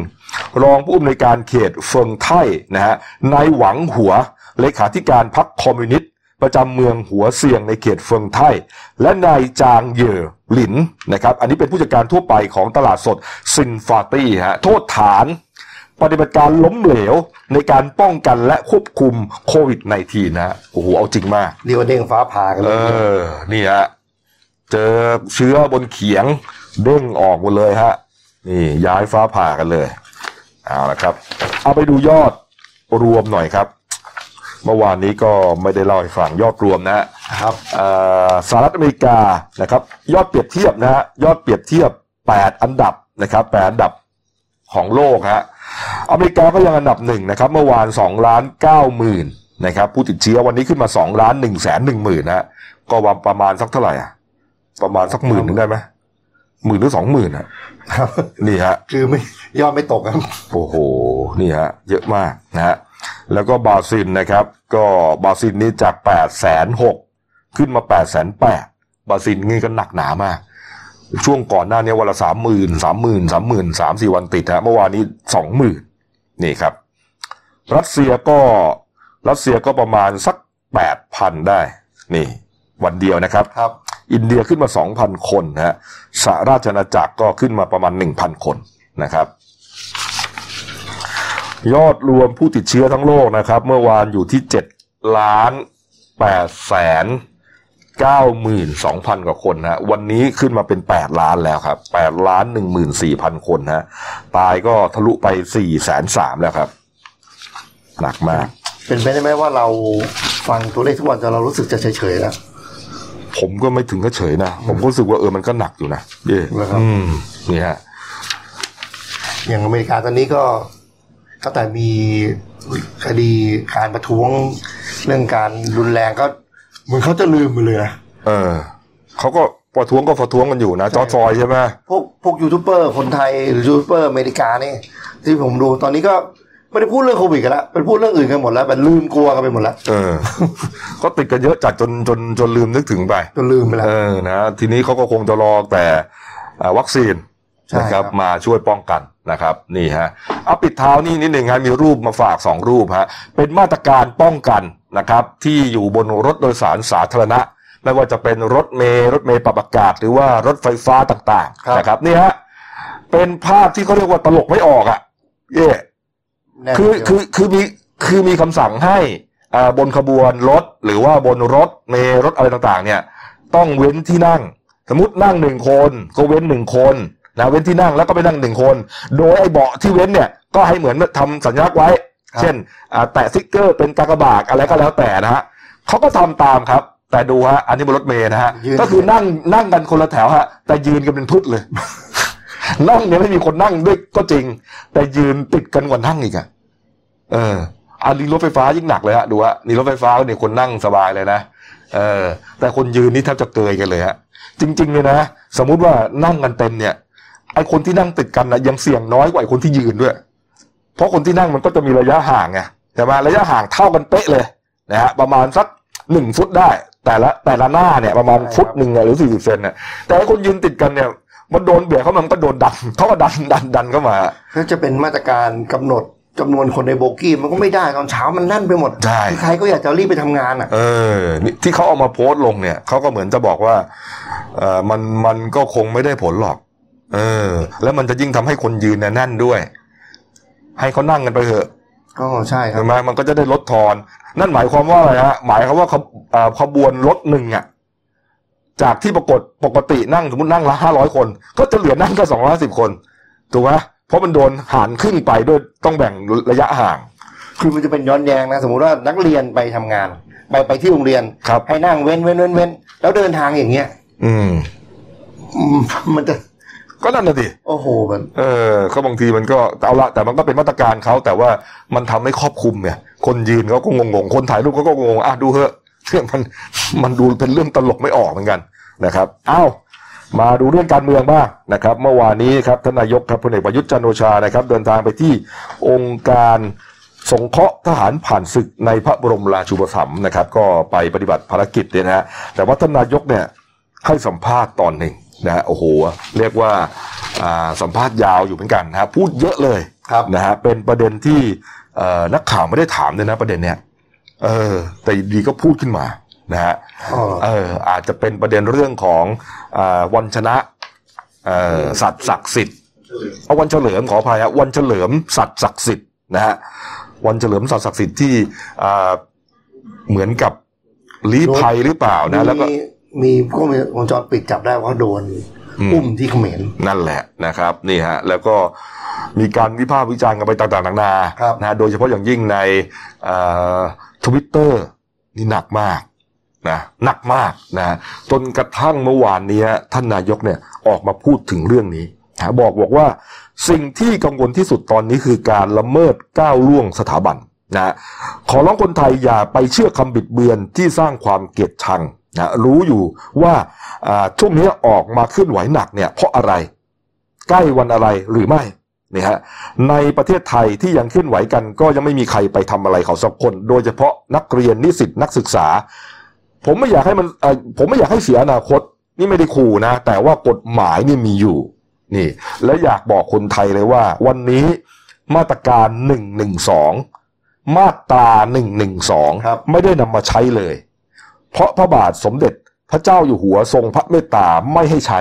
รองผู้อำนวยการเขตเฟิงไท่นะฮะนายหวังหัวเลขาธิการพรรคคอมมิวนิสต์ประจำเมืองหัวเซียงในเขตเฟิงไท่และนายจางเหย่อหลินนะครับอันนี้เป็นผู้จัดการทั่วไปของตลาดสดซินฟาตี้ฮะโทษฐาน ปฏิบัติการล้มเหลวในการป้องกันและควบคุมโควิด -19 นะฮะโอ้โหเอาจริงมากเรียกว่าเด้งฟ้าผ่ากันเอเลยอนี่ฮะเจอเชื้อบนเขียงเด้งออกหมดเลยฮะนี่ย้ายฟ้าผ่ากันเลย เอาละครับ เอาไปดูยอดรวมหน่อยครับ เมื่อวานนี้ก็ไม่ได้เล่าให้ฟังยอดรวมนะฮะครับเอ่อสหรัฐอเมริกานะครับ ยอดเปรียบเทียบนะฮะยอดเปรียบเทียบ 8 อันดับนะครับ8อันดับของโลกฮะอเมริกาก็ยังอันดับหนึ่งนะครับ เมื่อวาน2ล้าน9หมื่นนะครับ ผู้ติดเชื้อวันนี้ขึ้นมา2ล้าน1แสน1หมื่นนะฮะก็ว่าประมาณสักเท่าไหร่อะประมาณสักหมื่นหนึ่งได้ไหม หมื่นหรือสองหมื่นอะครับ นี่ฮะ คือไม่ยอดไม่ตกครับ โอ้โห นี่ฮะ เยอะมากนะฮะ แล้วก็บราซิลนะครับ ก็บราซิลนี่จากแปดแสนหกขึ้นมาแปดแสนแปดบราซิลนี่ก็หนักหนามาก ช่วงก่อนหน้านี้วันละสามหมื่นสามหมื่นสามหมื่นสามสี่วันติดฮะ เมื่อวานนี้สองหมื่นนี่ครับ รัสเซียก็รัสเซียก็ประมาณสักแปดพันได้ นี่ วันเดียวนะครับครับ อินเดียขึ้นมา 2,000 คนนะฮะสหราชอาณาจักรก็ขึ้นมาประมาณ 1,000 คนนะครับยอดรวมผู้ติดเชื้อทั้งโลกนะครับ เมื่อวานอยู่ที่7ล้าน8แสน92,000 กว่าคนนะฮะวันนี้ขึ้นมาเป็น 8 ล้านแล้วครับ8ล้าน14,000 คนนะฮะตายก็ทะลุไป4แสน3แล้วครับ หนักมาก เป็นไปได้ไหมว่าเราฟังตัวเลขทุกวันจนเรารู้สึกจะเฉยๆแล้ว ผมก็ไม่ถึงก็เฉยนะ ผมก็รู้สึกว่าเออมันก็หนักอยู่นะเย่เหรอครับอืมนี่ฮะอย่างอเมริกาตอนนี้ก็ก็แต่มีคดีการประท้วงเรื่องการรุนแรงก็เหมือนเขาจะลืมไปเลยนะเออเขาก็ประท้วงก็ประท้วงกันอยู่นะจอร์จฟลอยด์ใช่ไหมพวกพวกยูทูบเบอร์คนไทยหรือยูทูบเบอร์อเมริกานี่ที่ผมดูตอนนี้ก็ ไม่ได้พูดเรื่องโควิดกันแล้วเป็นพูดเรื่องอื่นกันหมดแล้วแบบลืมกลัวกันไปหมดแล้วเออก็ติดกันเยอะจัดจนจนจนลืมนึกถึงไปจนลืมไปแล้วเออนะทีนี้เขาก็คงจะรอแต่อ่าวัคซีนใช่นะคครัรับบมาช่วยป้องกันนะครับนี่ฮะเอาปิดเท้านี่นิดหนึ่งฮะมีรูปมาฝากสองรูปฮะเป็นมาตรการป้องกันนะครับที่อยู่บนรถโดยสารสาธารณะ ไม่ว่าจะเป็นรถเมล์รถเมล์ปรับอากาศ หรือว่ารถไฟฟ้าต่างครับๆนะครับนี่ฮะเป็นภาพที่เขาเรียกว่าตลกไม่ออกอะเย่แน่ คือคือคือมีคือมีคำสั่งให้อ่าบนขบวนรถหรือว่าบนรถเมล์รถอะไรต่างๆ เนี่ย ต้องเว้นที่นั่ง สมมตินั่งหนึ่งคนก็เว้นหนึ่งคนนะเว้นที่นั่งแล้วก็ไปนั่งหนึ่งคน โดยไอ้เบาะที่เว้นเนี่ยก็ให้เหมือนทำสัญลักษณ์ไว้ เช่นอ่าแตะสติ๊กเกอร์เป็นกากบาทอะไรก็แล้วแต่นะฮะเขาก็ทำตามครับ แต่ดูฮะอันนี้บนรถเมล์นะฮะก็คือนั่งนั่งกันคนละแถวฮะแต่ยืนกันเป็นทุดเลย นั่งเนี่ยไม่มีคนนั่งด้วยก็จริง แต่ยืนติดกันกว่านั่งอีกอะเออ อันนี้รถไฟฟ้ายิ่งหนักเลยฮะดูฮะนี่รถไฟฟ้าเนี่ยคนนั่งสบายเลยนะเออ แต่คนยืนนี่แทบจะเกยกันเลยฮะจริง ๆ เลยนะสมมุติว่านั่งกันเต็มเนี่ยไอคนที่นั่งติดกันนะยังเสี่ยงน้อยกว่าไอคนที่ยืนด้วย เพราะคนที่นั่งมันก็จะมีระยะห่างไงใช่ไหมระยะห่างเท่ากันเป๊ะเลยนะฮะประมาณสักหนึ่งฟุตได้ แต่ละแต่ละหน้าเนี่ยประมาณฟุตหนึ่งหรือสี่สิบเซนเนี่ยแต่คนยืนติดกันเนี่ย มันโดนเบียดเข้ามามันก็โดนดันเขาก็ดันดันดันเข้ามาถ้าจะเป็นมาตรการกำหนดจำนวนคนในโบกี้มันก็ไม่ได้ตอนเช้ามันแน่นไปหมดใช่ใครก็อยากจะรีบไปทำงานอะ เออนี่ที่เขาเอามาโพสต์ลงเนี่ยเขาก็เหมือนจะบอกว่าเออมันมันก็คงไม่ได้ผลหรอก เออ แล้วมันจะยิ่งทำให้คนยืนเนี่ยแน่นด้วย ให้เขานั่งกันไปเถอะอ๋อใช่ครับใช่ไหมมันก็จะได้ลดทอน นั่นหมายความว่าอะไรฮะหมายความว่าขบเอ่อขบวนรถหนึ่งอะ จากที่ปรากฏปกตินั่งสมมตินั่งละห้าร้อยคน ก็จะเหลือนั่งแค่สองร้อยสิบคนถูกไหมเพราะมันโดนหารครึ่งไปด้วยต้องแบ่งระยะห่าง คือมันจะเป็นย้อนแย้งนะ สมมุติว่านักเรียนไปทำงาน ไปไปที่โรงเรียนครับให้นั่งเว้นเว้นเว้นเว้นแล้วเดินทางอย่างเงี้ยอืมอืม มันจะก็นั่นน่ะสิโอ้โหมัน เออก็บางทีมันก็เอาละแต่มันก็เป็นมาตรการเขาแต่ว่ามันทำให้ครอบคลุมเนี่ยคนยืนเขาก็งงๆคนถ่ายรูปเขาก็งงอะดูเถอะ เรื่องมันมันดูเป็นเรื่องตลกไม่ออกเหมือนกันนะครับอ้าวมาดูเรื่องการเมืองบ้างนะครับ เมื่อวานนี้ครับท่านนายกครับพลเอกประยุทธ์จันทร์โอชานะครับ เดินทางไปที่องค์การสงเคราะห์ทหารผ่านศึกในพระบรมราชูปถัมภ์นะครับ ก็ไปปฏิบัติภารกิจเนี่ยนะฮะแต่ว่าท่านนายกเนี่ยให้สัมภาษณ์ตอนหนึ่งนะฮะโอ้โห เรียกว่าอ่าสัมภาษณ์ยาวอยู่เหมือนกันนะฮะพูดเยอะเลยครับนะฮะเป็นประเด็นที่เอ่อนักข่าวไม่ได้ถามเลยนะประเด็นเนี้ย เออ แต่อยู่ดีก็พูดขึ้นมานะฮะอ๋อเออ อาจจะเป็นประเด็นเรื่องของอาวันชนะเอ่อสัตว์ศักดิ์สิทธิ์เอาวันเฉลิมขออภัยฮะวันเฉลิมสัตว์ศักดิ์สิทธิ์นะฮะวันเฉลิมสัตว์ศักดิ์สิทธิ์ที่อ่าเหมือนกับลี้ภัยหรือเปล่านะ แล้วก็มีมีก็มีวงจรปิดจับได้ว่าโดนอืมอุ้มที่เขมรนั่นแหละนะครับนี่ฮะแล้วก็มีการวิพากษ์วิจารณ์กันไปต่างๆนานาครับนะฮะโดยเฉพาะอย่างยิ่งใน ทวิตเตอร์นี่หนักมากนะหนักมากนะจนกระทั่งเมื่อวานนี้ท่านนายกเนี่ยออกมาพูดถึงเรื่องนี้นะบอกบอกว่าสิ่งที่กังวลที่สุดตอนนี้คือการละเมิดก้าวล่วงสถาบันนะขอร้องคนไทยอย่าไปเชื่อคำบิดเบือนที่สร้างความเกลียดชังนะรู้อยู่ว่าช่วงนี้ออกมาเคลื่อนไหวหนักเนี่ยเพราะอะไร ใกล้วันอะไรหรือไม่ นี่ยฮะในประเทศไทยที่ยังเคลื่อนไหวกัน ก็ยังไม่มีใครไปทำอะไรเขาสักคน โดยเฉพาะนักเรียนนิสิตนักศึกษา ผมไม่อยากให้มันเอ่อผมไม่อยากให้เสียอนาคต นี่ไม่ได้ขู่นะ แต่ว่ากฎหมายนี่มีอยู่นี่ และอยากบอกคนไทยเลยว่า วันนี้มาตรการหนึ่งหนึ่งสองมาตราหนึ่งหนึ่งสองครับไม่ได้นำมาใช้เลย เพราะพระบาทสมเด็จพระเจ้าอยู่หัวทรงพระเมตตาไม่ให้ใช้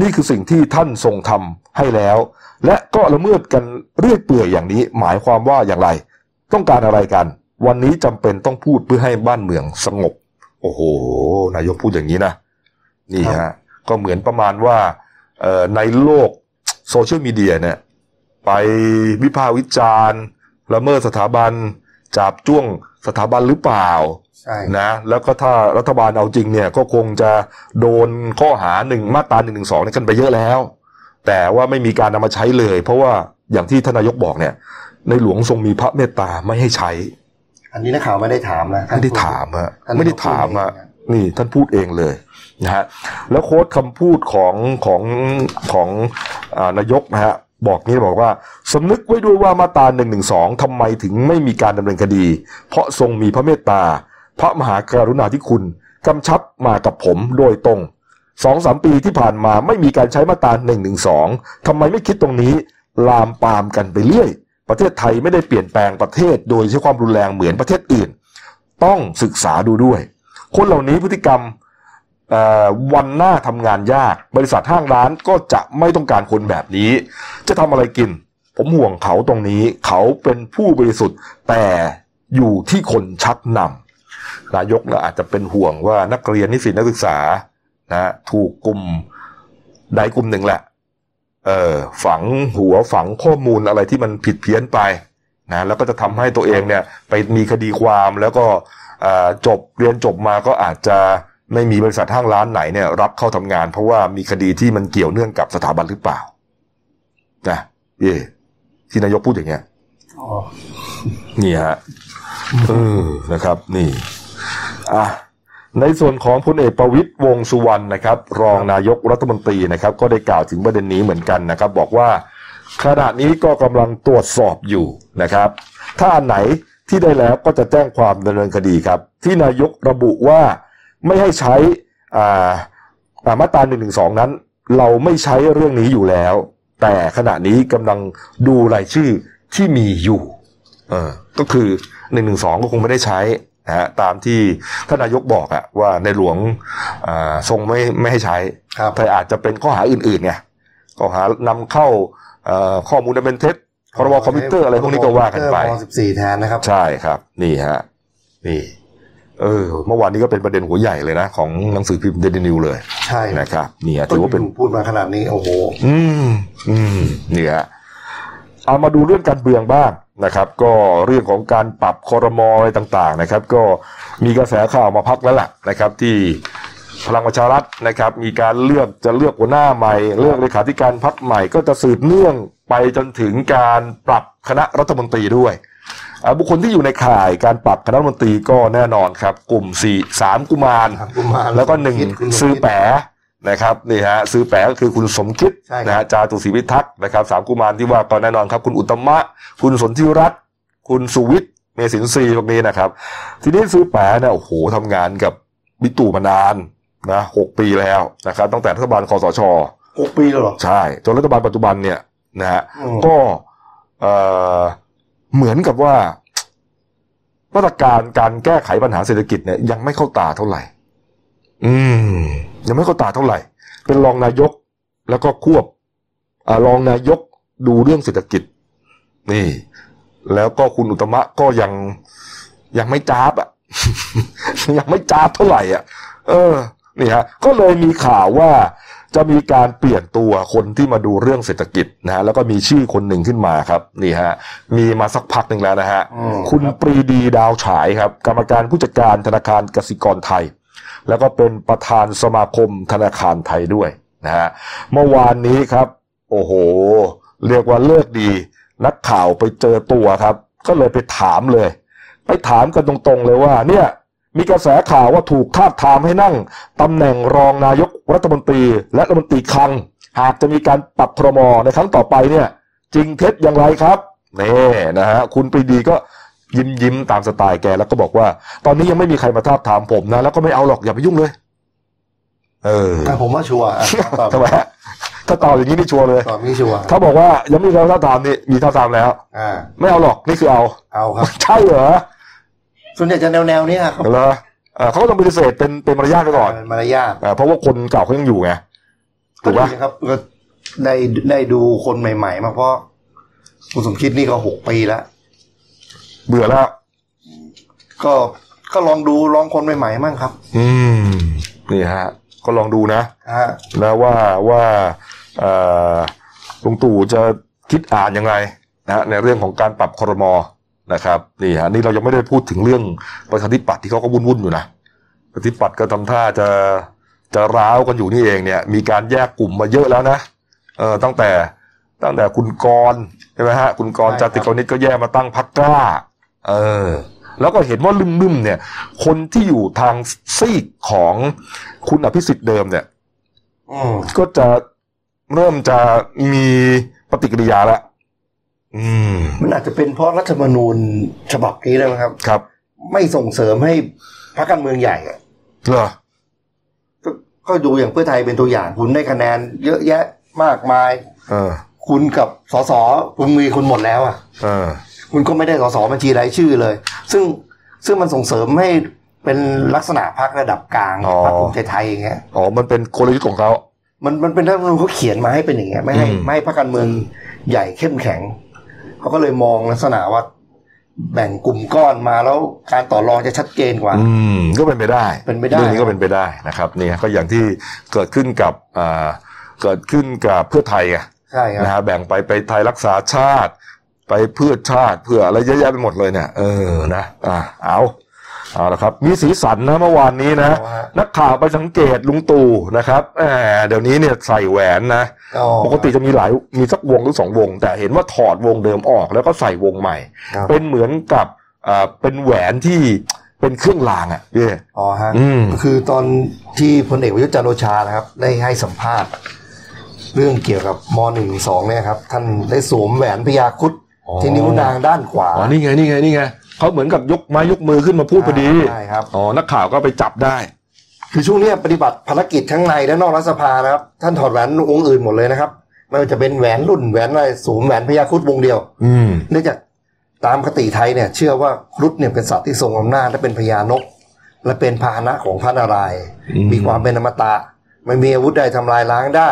นี่คือสิ่งที่ท่านทรงทำให้แล้ว และก็ละเมิดกันเรื่อยเปื่อยอย่างนี้หมายความว่าอย่างไร ต้องการอะไรกัน วันนี้จำเป็นต้องพูดเพื่อให้บ้านเมืองสงบ โอ้โห นายกพูดอย่างนี้นะ นี่ครัฮะบก็เหมือนประมาณว่าเอ่อในโลกโซเชียลมีเดียเนี่ยไปวิพากษ์วิจารณ์ละเมิดสถาบัน จับจ้วงสถาบันหรือเปล่า ใช่นะแล้วก็ถ้ารัฐบาลเอาจริงเนี่ยก็คงจะโดนข้อหาหนึ่งมาตราหนึ่งหนึ่งสองนี่กันไปเยอะแล้ว แต่ว่าไม่มีการนำมาใช้เลย เพราะว่าอย่างที่ท่านนายกบอกเนี่ย ในหลวงทรงมีพระเมตตาไม่ให้ใช้ อันนี้นักข่าวไม่ได้ถามนะไม่ได้ถามอะท่านไม่ได้ถามอะพูดเองนี่ท่านพูดเองเลยนะฮะแล้วโค้ดคำพูดของของของอานายกนะฮะบอกนี้บอกว่าสำนึกไว้ด้วยว่ามาตราหนึ่งหนึ่งสองทำไมถึงไม่มีการดำเนินคดี เพราะทรงมีพระเมตตา พระมหากรุณาธิคุณกำชับมากับผมโดยตรงสองสามปีที่ผ่านมาไม่มีการใช้มาตราหนึ่งหนึ่งสองทำไมไม่คิดตรงนี้ ลามปามกันไปเรื่อย ประเทศไทยไม่ได้เปลี่ยนแปลงประเทศ โดยใช้ความรุนแรงเหมือนประเทศอื่น ต้องศึกษาดูด้วย คนเหล่านี้พฤติกรรมวันหน้าทำงานยาก บริษัทห้างร้านก็จะไม่ต้องการคนแบบนี้ จะทำอะไรกิน ผมห่วงเขาตรงนี้ เขาเป็นผู้บริสุทธิ์แต่อยู่ที่คนชักนำ นายกนะอาจจะเป็นห่วงว่านักเรียนนิสิตนักศึกษานะถูกกลุ่มใดกลุ่มหนึ่งแหละเออฝังหัวฝังข้อมูลอะไรที่มันผิดเพี้ยนไปนะแล้วก็จะทำให้ตัวเองเนี่ยไปมีคดีความแล้วก็เอ่อจบเรียนจบมาก็อาจจะไม่มีบริษัทห้างร้านไหนเนี่ยรับเข้าทำงาน เพราะว่ามีคดีที่มันเกี่ยวเนื่องกับสถาบันหรือเปล่านะเย่ที่นายกพูดอย่างเงี้ยอ๋อนี่ฮะเออนะครับ นี่ อะในส่วนของพลเอกประวิตยวงสุวรรณนะครับ รองนายกรัฐมนตรีนะครับ ก็ได้กล่าวถึงประเด็นนี้เหมือนกันนะครับ บอกว่าขณะนี้ก็กำลังตรวจสอบอยู่นะครับ ถ้าอันไหนที่ได้แล้วก็จะแจ้งความดำเนินคดีครับ ที่นายกระบุว่าไม่ให้ใช้อ่ามาตราหนึ่งหนึ่งสองนั้น เราไม่ใช้เรื่องนี้อยู่แล้ว แต่ขณะนี้กำลังดูรายชื่อที่มีอยู่ เออก็คือหนึ่งหนึ่งสองก็คงไม่ได้ใช้ นะฮะตามที่ท่านนายกบอกอะว่าในหลวงอ่าทรงไม่ไม่ให้ใช้ครับแต่อาจจะเป็นข้อหาอื่นๆไงข้อหานำเข้าเอ่อข้อมูลอันเป็นเท็จพรบคอมพิวเตอร์อะไรพวกนี้ก็ว่ากันไปม14แทนนะครับ ใช่ครับ นี่ฮะนี่เออเมื่อวานนี้ก็เป็นประเด็นหัวใหญ่เลยนะ ของหนังสือพิมพ์เดลินิวส์เลย ใช่นะครับนี่ฮะก็ถือว่าเป็นอยู่พูดมาขนาดนี้ โอ้โห อืม อืมนี่ฮะ เอามาดูเรื่องการเมืองบ้างนะครับ ก็เรื่องของการปรับคอรมออะไรต่างๆนะครับ ก็มีกระแสข่าวมาพักแล้วล่ะนะครับ ที่พลังประชารัฐนะครับ มีการเลือกจะเลือกหัวหน้าใหม่ เลือกเลขาธิการพักใหม่ ก็จะสืบเนื่องไปจนถึงการปรับคณะรัฐมนตรีด้วยอ่าบุคคลที่อยู่ในข่ายการปรับคณะรัฐมนตรีก็แน่นอนครับ กลุ่มสี่สามกุมารครับกุมารแล้วก็หนึ่งคิดคุณสมคิดซื้อแปะ นะครับนี่ฮะซื้อแปะก็คือคุณสมคิดใช่ครับ นะฮะจาตุศรีพิทักษ์นะครับสามกุมารที่ว่าก็แน่นอนครับ คุณอุตตมะ คุณสนธิรัตน์คุณสุวิทย์เมสินทรีย์พวกนี้นะครับ ทีนี้ซื้อแปะเนี่ยโอ้โหทำงานกับบิ๊กตู่มานานนะหกปีแล้วนะครับตั้งแต่รัฐบาลคอสช หกปีแล้วเหรอ ใช่จนรัฐบาลปัจจุบันเนี่ยนะฮะอืม ก็เอ่อเหมือนกับว่ามาตรการการแก้ไขปัญหาเศรษฐกิจเนี่ยยังไม่เข้าตาเท่าไหร่ อืม ยังไม่เข้าตาเท่าไหร่ เป็นรองนายกแล้วก็ควบอ่ารองนายกดูเรื่องเศรษฐกิจ นี่ แล้วก็คุณอุตมะก็ยังยังไม่จ้าบอะยังไม่จ้าบเท่าไหร่อะ เออนี่ฮะก็เลยมีข่าวว่าจะมีการเปลี่ยนตัวคนที่มาดูเรื่องเศรษฐกิจนะฮะแล้วก็มีชื่อคนหนึ่งขึ้นมาครับนี่ฮะมีมาสักพักหนึ่งแล้วนะฮะอืมคุณปรีดีดาวฉายครับ กรรมการผู้จัดการธนาคารกสิกรไทย แล้วก็เป็นประธานสมาคมธนาคารไทยด้วยนะฮะเมื่อวานนี้ครับ โอ้โห เรียกว่าเลิกดี นักข่าวไปเจอตัวครับ ก็เลยไปถามเลย ไปถามกันตรงๆเลยว่า เนี่ยมีกระแสข่าวว่าถูกทาบทามให้นั่งตำแหน่งรองนายกรัฐมนตรี และรัฐมนตรีคลัง หากจะมีการปรับครมในครั้งต่อไปเนี่ย จริงเท็จอย่างไรครับนี่นะฮะคุณปรีดีก็ ยิ้มยิ้มตามสไตล์แกแล้วก็บอกว่า ตอนนี้ยังไม่มีใครมาทาบทามผมนะ แล้วก็ไม่เอาหรอกอย่าไปยุ่งเลย เออแต่ผมว่าชัวร์อะตอบทำไมฮะถ้าตอบอย่างนี้นี่ชัวร์เลยตอบไม่ชัวร์ถ้าบอกว่ายังไม่มีใครมาทาบทามนี่มีทาบทามแล้ว อ่า ไม่เอาหรอกนี่คือเอา เอาครับ ใช่เหรอส่วนใหญ่จะแนวแนวๆเนี้ยครับเหรอเอ่อเขาก็ต้องปฏิเสธเป็นเป็นมารยาทไปก่อนมารยาทอ่าเพราะว่าคนเก่าเขายังอยู่ไงถูก็กดีปะนะครับก็ได้ได้ดูคนใหม่ ๆ มาเพราะคุณสมคิดนี่ก็หกปีแล้ว เบื่อแล้วก็ก็ลองดูลองคนใหม่ๆมั่งครับ อืมนี่ฮะ ก็ลองดูนะฮะนะว่าว่าเอ่อลุงตู่จะคิดอ่านยังไงนะในเรื่องของการปรับครมนะครับนี่ฮะนี่เรายังไม่ได้พูดถึงเรื่องประชาธิปัตย์ที่เขาก็วุ่นๆอยู่นะประชาธิปัตย์ก็ทำท่าจะจะร้าวกันอยู่นี่เองเนี่ย มีการแยกกลุ่มมาเยอะแล้วนะเออตั้งแต่ตั้งแต่คุณกรณ์ใช่ไหมฮะคุณกรณ์จาติกรนิตก็แยกมาตั้งพักกล้า เออ แล้วก็เห็นว่าลืมๆเนี่ย คนที่อยู่ทางซีกของคุณอภิสิทธิ์เดิมเนี่ยอืมก็จะเริ่มจะมีปฏิกิริยาแล้วอืมมันอาจจะเป็นเพราะรัฐธรรมนูญฉบับนี้เลยมั้งครับ ครับ ไม่ส่งเสริมให้พรรคการเมืองใหญ่อะเหรอก็ก็ดูอย่างเพื่อไทยเป็นตัวอย่างคุณได้คะแนนเยอะแยะมากมาย เออ คุณกับสสคุณมีคุณหมดแล้วอะ เออ คุณก็ไม่ได้สสบัญชีรายชื่อเลย ซึ่งซึ่งมันส่งเสริมให้เป็นลักษณะพรรคระดับกลางอ๋อพรรคภูมิใจไทยอย่างเงี้ยอ๋อมันเป็นกลยุทธ์ของเขามันมันเป็นรัฐธรรมนูญเขาเขียนมาให้เป็นอย่างเงี้ยไม่ให้อืมไม่ให้พรรคการเมืองใหญ่เข้มแข็งเขาก็เลยมองลักษณะว่าแบ่งกลุ่มก้อนมาแล้วการต่อรองจะชัดเจนกว่า อืมก็เป็นไปได้เป็นไปได้เรื่องนี้ก็เป็นไปได้นะครับนี่ก็อย่างที่เกิดขึ้นกับอ่าเกิดขึ้นกับเพื่อไทยไงใช่ครับนะฮะแบ่งไปไปไทยรักษาชาติ ไปเพื่อชาติเพื่ออะไรเยอะแยะไปหมดเลยเนี่ยเออนะอ่าเอาเอาละครับ มีสีสันนะเมื่อวานนี้นะเอาฮะนักข่าวไปสังเกตลุงตู่นะครับแหมเดี๋ยวนี้เนี่ยใส่แหวนนะอ๋อปกติจะมีหลายมีสักวงหรือสองวง แต่เห็นว่าถอดวงเดิมออกแล้วก็ใส่วงใหม่ครับเป็นเหมือนกับอ่าเป็นแหวนที่เป็นเครื่องรางอะพี่อ๋อฮะอืมก็คือตอนที่พลเอกประยุทธ์จันทร์โอชานะครับ ได้ให้สัมภาษณ์ เรื่องเกี่ยวกับมหนึ่งสองเนี่ยครับ ท่านได้สวมแหวนพญาครุดอ๋อ ที่นิ้วนางด้านขวาอ๋อนี่ไงนี่ไงนี่ไงเขาเหมือนกับยกไม้ยกมือขึ้นมาพูดพอดีใช่ครับอ๋อนักข่าวก็ไปจับได้ คือช่วงเนี้ยปฏิบัติภารกิจทั้งในและนอกรัฐสภานะครับ ท่านถอดแหวนวงอื่นหมดเลยนะครับไม่ว่าจะเป็นแหวนรุ่นแหวนอะไรสวมแหวนพญาครุดวงเดียว อืมเนื่องจากตามคติไทยเนี่ย เชื่อว่าครุฑเนี่ยเป็นสัตว์ที่ทรงอำนาจและเป็นพญานก และเป็นพาหนะของพระนารายณ์อืมมีความเป็นอมตะไม่มีอาวุธใดทำลายล้างได้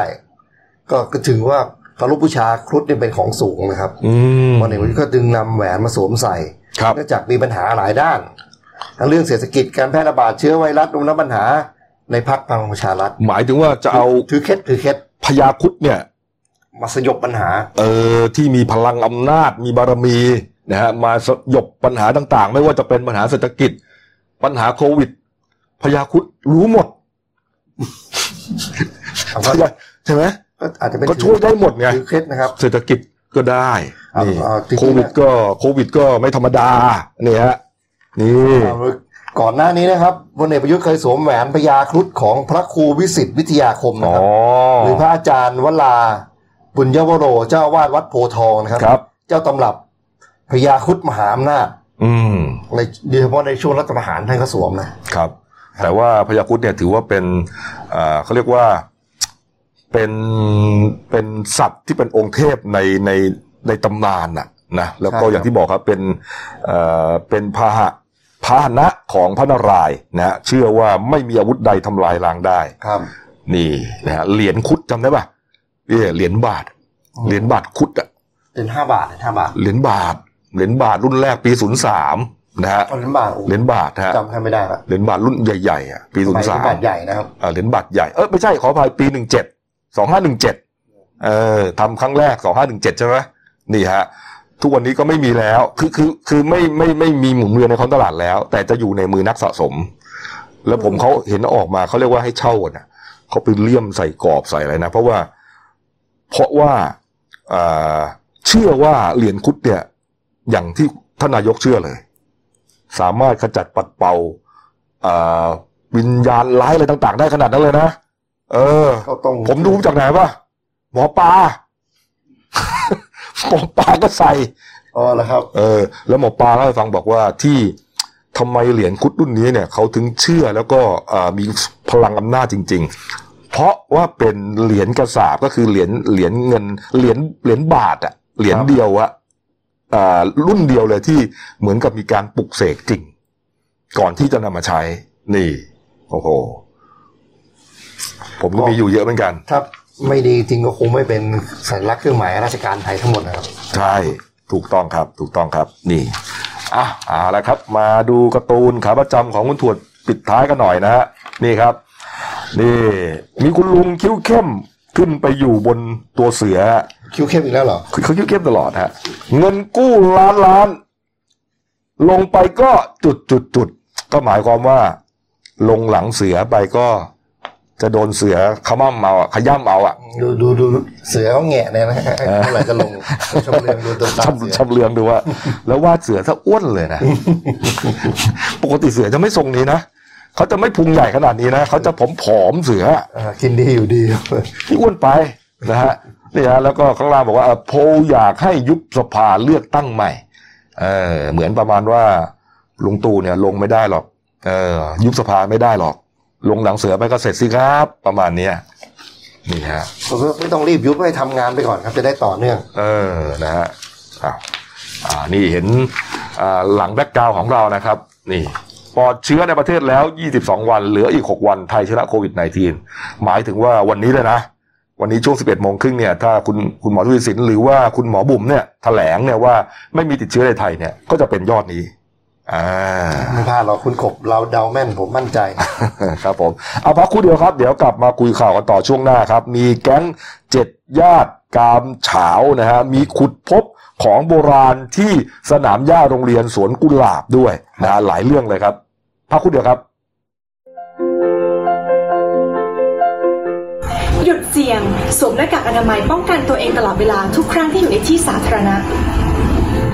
ก็ก็ถือว่าเคารพบูชาครุฑเนี่ยเป็นของสูงนะครับอืมพลเอกประยุทธ์ก็จึงนำแหวนมาสวมใส่ครับเนื่องจากมีปัญหาหลายด้าน ทั้งเรื่องเศรษฐกิจการแพร่ระบาดเชื้อไวรัสรวมทั้งปัญหาในพรรคพลังประชารัฐหมายถึงว่าจะเอาถือเคล็ดถือเคล็ดพญาครุดเนี่ย มาสยบปัญหา เออที่มีพลังอำนาจมีบารมีนะฮะมาสยบปัญหาต่างๆ ไม่ว่าจะเป็นปัญหาเศรษฐกิจ ปัญหาโควิดพญาครุดรู้หมดเอาก็พญาใช่ไหม ก็อาจจะเป็นก็ช่วยได้หมดไงถือเคล็ดนะครับ เศรษฐกิจก็ได้เอานี่เอาจริงๆโควิดก็โควิดก็ไม่ธรรมดานี่ฮะนี่เอาก่อนหน้านี้นะครับพลเอกประยุทธ์เคยสวมแหวนพญาครุฑของพระครูวิสิตวิทยาคมนะอ๋คอรับหรือพระอาจารย์วลาบุญยวโรเจ้าอาวาดวัดโพธิ์ทองนะครับครับเจ้าตำรับพญาครุฑมหาอำนาจอืมในโดยเฉพาะในช่วงรัฐประหารท่านก็สวมนะครับ แต่ว่าพญาครุดเนี่ยถือว่าเป็นอ่าเขาเรียกว่า เป็นเป็นสัตว์ที่เป็นองค์เทพในในในตำนานน่ะนะแล้วก็อย่างที่บอกครับเป็นเอ่อเป็นพาหะพาหนะของพระนารายณ์นะฮะเชื่อว่าไม่มีอาวุธใดทำลายล้างได้ ครับ นี่นะฮะเหรียญคุดจำได้ป่ะนี่เหรียญบาทเหรียญบาทคุดอะเป็นห้าบาทห้าบาทเหรียญบาท เหรียญบาทรุ่นแรกปีศูนย์สามนะฮะเหรียญบาทโอ้เหรียญบาทนะฮะจำท่านไม่ได้ละเหรียญบาทรุ่นใหญ่ๆอะปีศูนใบย์สามบาทใหญ่นะครับเหรียญบาทใหญ่ เออไม่ใช่ขออภัยปีหนึ่งเจ็ด สองห้าหนึ่งเจ็ดเออทำครั้งแรกสองห้าหนึ่งเจ็ดใช่ไหมนี่ฮะทุกวันนี้ก็ไม่มีแล้ว คือคือคือไม่ไม่ไม่มีหมุนเวียนในท้องตลาดแล้ว แต่จะอยู่ในมือนักสะสม แล้วผมเขาเห็นออกมาเขาเรียกว่าให้เช่ากันนะเขาไปเลี่ยมใส่กรอบใส่อะไรนะ เพราะว่า เพราะว่าอ่าเชื่อว่าเหรียญคุดเนี่ย อย่างที่ท่านนายกเชื่อเลย สามารถขจัดปัดเป่าอ่าวิญญาณร้ายอะไรต่าง ๆ ได้ขนาดนั้นเลยนะ เออก็ต้องผมดูจากไหนปะหมอปลาหมอปลาก็ใส่อ๋อแล้วครับ เออ แล้วหมอปลาเล่าให้ฟังบอกว่าที่ทำไมเหรียญคุดรุ่นนี้เนี่ยเขาถึงเชื่อแล้วก็อ่ามีพลังอำนาจจริง ๆ เพราะว่าเป็นเหรียญกระสาบก็คือเหรียญเหรียญเงินเหรียญเหรียญบาทอะเหรียญครับเดียวอะอ่ารุ่นเดียวเลยที่เหมือนกับมีการปลุกเสกจริง ก่อนที่จะนำมาใช้ นี่ โอ้โห ผมก็มีอยู่เยอะเหมือนกัน ถ้าไม่ดีจริงก็คงไม่เป็นสัญลักษณ์เครื่องหมายราชการไทยทั้งหมดนะครับ ใช่ถูกต้องครับ ถูกต้องครับ นี่อะเอาละครับ มาดูการ์ตูนขาประจำของคุณถวดปิดท้ายกันหน่อยนะฮะนี่ครับ นี่ มีคุณลุงคิ้วเข้มขึ้นไปอยู่บนตัวเสือ คิวเข้มอีกแล้วเหรอคือเขาคิ้วเข้มตลอดฮะ เงินกู้ล้านล้าน ลงไปก็จุดจุดจุดก็หมายความว่า ลงหลังเสือไปก็ จะโดนเสือขมั่มเอาอะขย่ำเอาอะดูดูดูเสือเขาแงะเนี่ยนะฮะเมื่อไหร่จะลงชมเรืองดูตัวตามเสือชำชำเลืองดูว่าแล้ววาดเสือถ้าอ้วนเลยนะ ปกติเสือจะไม่ทรงนี้นะเขาจะไม่พุงใหญ่ขนาดนี้นะเขาจะผอมๆเสืออ่ากินดีอยู่ดีที่อ้วนไปนะฮะนี่ฮะแล้วก็ข้างล่างบอกว่าเอ่อโพลอยากให้ยุบสภาเลือกตั้งใหม่เออเหมือนประมาณว่าลุงตู่เนี่ยลงไม่ได้หรอกเออยุบสภาไม่ได้หรอก ลงหลังเสือไปก็เสร็จสิครับ ประมาณเนี้ยนี่ฮะไม่ต้องรีบยุบให้ทำงานไปก่อนครับจะได้ต่อเนื่อง เออนะฮะอ้าวอ่านี่เห็นอ่าหลังแบ็กกราวของเรานะครับ นี่ปลอดเชื้อในประเทศแล้ว 22 วันเหลืออีก 6 วันไทยชนะโควิด -19 หมายถึงว่าวันนี้เลยนะ วันนี้ช่วง 11โมงครึ่งเนี่ย ถ้าคุณคุณหมอทุยศิลป์หรือว่าคุณหมอบุ๋มเนี่ยแถลงเนี่ยว่าไม่มีติดเชื้อในไทยเนี่ยก็จะเป็นยอดนี้อ่า ไม่พลาดหรอกคุณกบเราเดาแม่นผมมั่นใจ ครับผม เอาพักครู่เดียวครับ เดี๋ยวกลับมาคุยข่าวกันต่อช่วงหน้าครับ มีแก๊งเจ็ดญาติกามเฉานะฮะมีขุดพบของโบราณที่สนามหญ้าโรงเรียนสวนกุหลาบด้วยนะฮะหลายเรื่องเลยครับพักครู่เดียวครับหยุดเสี่ยงสวมหน้ากากอนามัยป้องกันตัวเองตลอดเวลาทุกครั้งที่อยู่ในที่สาธารณะ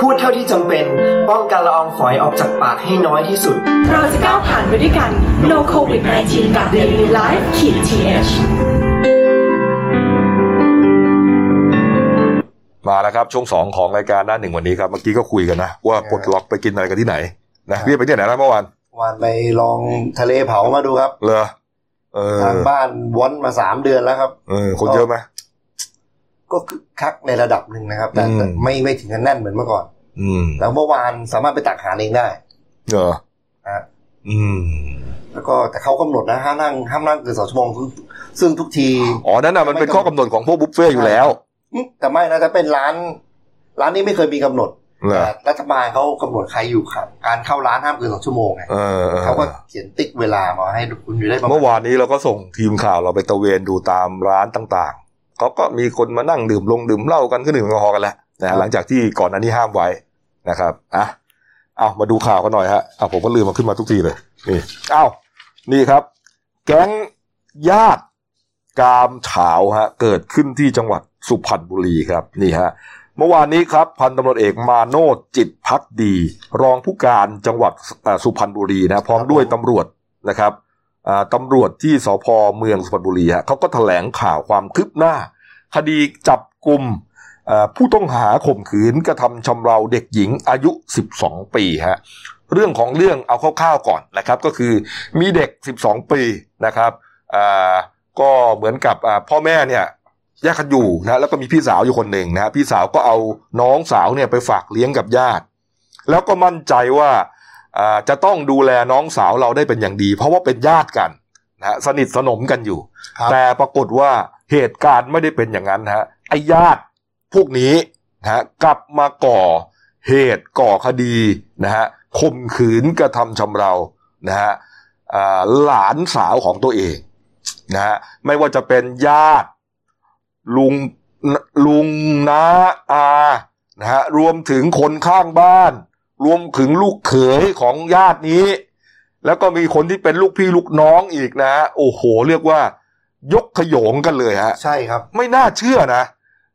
พูดเท่าที่จำเป็น ป้องกันละอองฝอยออกจากปากให้น้อยที่สุด เราจะก้าวผ่านไปด้วยกัน No COVID 19กับ Daily Life ขีด th มาแล้วครับช่วงสองของรายการหน้าหนึ่งวันนี้ครับเมื่อกี้ก็คุยกันนะว่าปลดล็อกไปกินอะไรกันที่ไหนนะพี่ไปที่ไหนนะเมื่อวานวันไปลองทะเลเผามาดูครับเลอเออทางบ้านวอนมาสามเดือนแล้วครับเออคนเยอะไหม ก็คึกคักในระดับหนึ่งนะครับ แต่อืมแต่ไม่ไม่ถึงกับแน่นเหมือนเมื่อก่อน อืมแล้วเมื่อวานสามารถไปตักอาหารเองได้เหรอนะฮะอืม แล้วก็แต่เขากำหนดนะห้ามนั่งห้ามนั่งเกินสองชั่วโมงซึ่งซึ่งทุกที อ๋อ นั่นน่ะมันเป็นข้อกำหนดของพวกบุฟเฟ่ต์อยู่แล้วอืมแต่ไม่นะถ้าเป็นร้าน ร้านนี้ไม่เคยมีกำหนดเหรอแต่รัฐบาลเขากำหนดใครอยู่ครับการเข้าร้านห้ามเกินสองชั่วโมงไงเออเออเขาก็เขียนติ๊กเวลามาให้คุณอยู่ได้ประมาณเมื่อวานนี้เราก็ส่งทีมข่าวเราไปตระเวนดูตามร้านต่างๆ เขาก็มีคนมานั่งดื่มลงดื่มเหล้ากันก็ดื่มแอลกอฮอล์กันแหละนะฮะหลังจากที่ก่อนหน้านี้ห้ามไว้นะครับอะเอามาดูข่าวกันหน่อยฮะอะผมก็ลืมมาขึ้นมาทุกทีเลยนี่เอ้านี่ครับ แก๊งญาติกามเฉาวฮะเกิดขึ้นที่จังหวัดสุพรรณบุรีครับนี่ฮะเมื่อวานนี้ครับพันตำรวจเอกมาโนดจิตพักดี รองผู้การจังหวัดเอ่อสุพรรณบุรีนะพร้อมด้วยตำรวจนะครับอ่า ตำรวจที่สพเมืองสุพรรณบุรีฮะเขาก็แถลงข่าวความคืบหน้า คดีจับกลุ่มผู้ต้องหาข่มขืนกระทำชำเราเด็กหญิงอายุ 12 ปีฮะเรื่องของเรื่องเอาคร่าวๆก่อนนะครับก็คือมีเด็ก 12 ปีนะครับก็เหมือนกับพ่อแม่เนี่ยแยกกันอยู่นะแล้วก็มีพี่สาวอยู่คนหนึ่งนะพี่สาวก็เอาน้องสาวเนี่ยไปฝากเลี้ยงกับญาติ แล้วก็มั่นใจว่า จะต้องดูแลน้องสาวเราได้เป็นอย่างดี เพราะว่าเป็นญาติกันนะฮะสนิทสนมกันอยู่ครับแต่ปรากฏว่าเหตุการณ์ไม่ได้เป็นอย่างนั้นนะฮะไอ้ญาติพวกนี้นะฮะกลับมาก่อเหตุก่อคดีนะฮะข่มขืนกระทำชำเรานะฮะอ่าหลานสาวของตัวเองนะฮะไม่ว่าจะเป็นญาติลุงลุงน้าอานะฮะรวมถึงคนข้างบ้าน รวมถึงลูกเขยของญาตินี้ แล้วก็มีคนที่เป็นลูกพี่ลูกน้องอีกนะฮะโอ้โห เรียกว่า ยกขโยงกันเลยฮะ ใช่ครับ ไม่น่าเชื่อนะ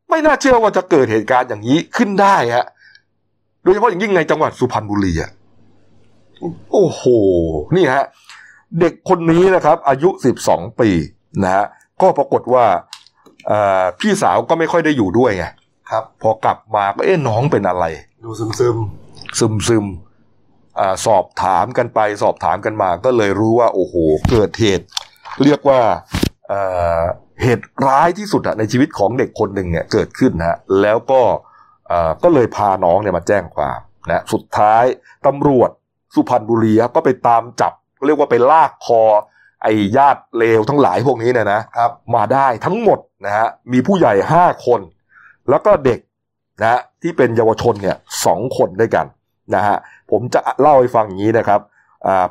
ไม่น่าเชื่อว่าจะเกิดเหตุการณ์อย่างนี้ขึ้นได้ฮะโดยเฉพาะอย่างยิ่งในจังหวัดสุพรรณบุรีอะโอ้โห นี่ฮะ เด็กคนนี้นะครับ อายุสิบสองปีนะฮะก็ปรากฏว่าเอ่อพี่สาวก็ไม่ค่อยได้อยู่ด้วยไงครับ พอกลับมาก็เอ๊ะน้องเป็นอะไร ดูซึมซึม ซึมซึมอ่าสอบถามกันไปสอบถามกันมา ก็เลยรู้ว่า โอ้โห เกิดเหตุ เรียกว่าเอ่อเหตุร้ายที่สุดอะในชีวิตของเด็กคนหนึ่งเนี่ยเกิดขึ้นนะฮะแล้วก็เอ่อก็เลยพาน้องเนี่ยมาแจ้งความนะสุดท้ายตำรวจสุพรรณบุรีครับก็ไปตามจับ เรียกว่าไปลากคอ ไอ้ญาติเลวทั้งหลายพวกนี้เนี่ยนะๆครับมาได้ทั้งหมดนะฮะมีผู้ใหญ่ห้าคน แล้วก็เด็กนะฮะที่เป็นเยาวชนเนี่ยสองคนด้วยกัน นะฮะผมจะเล่าให้ฟังอย่างนี้นะครับ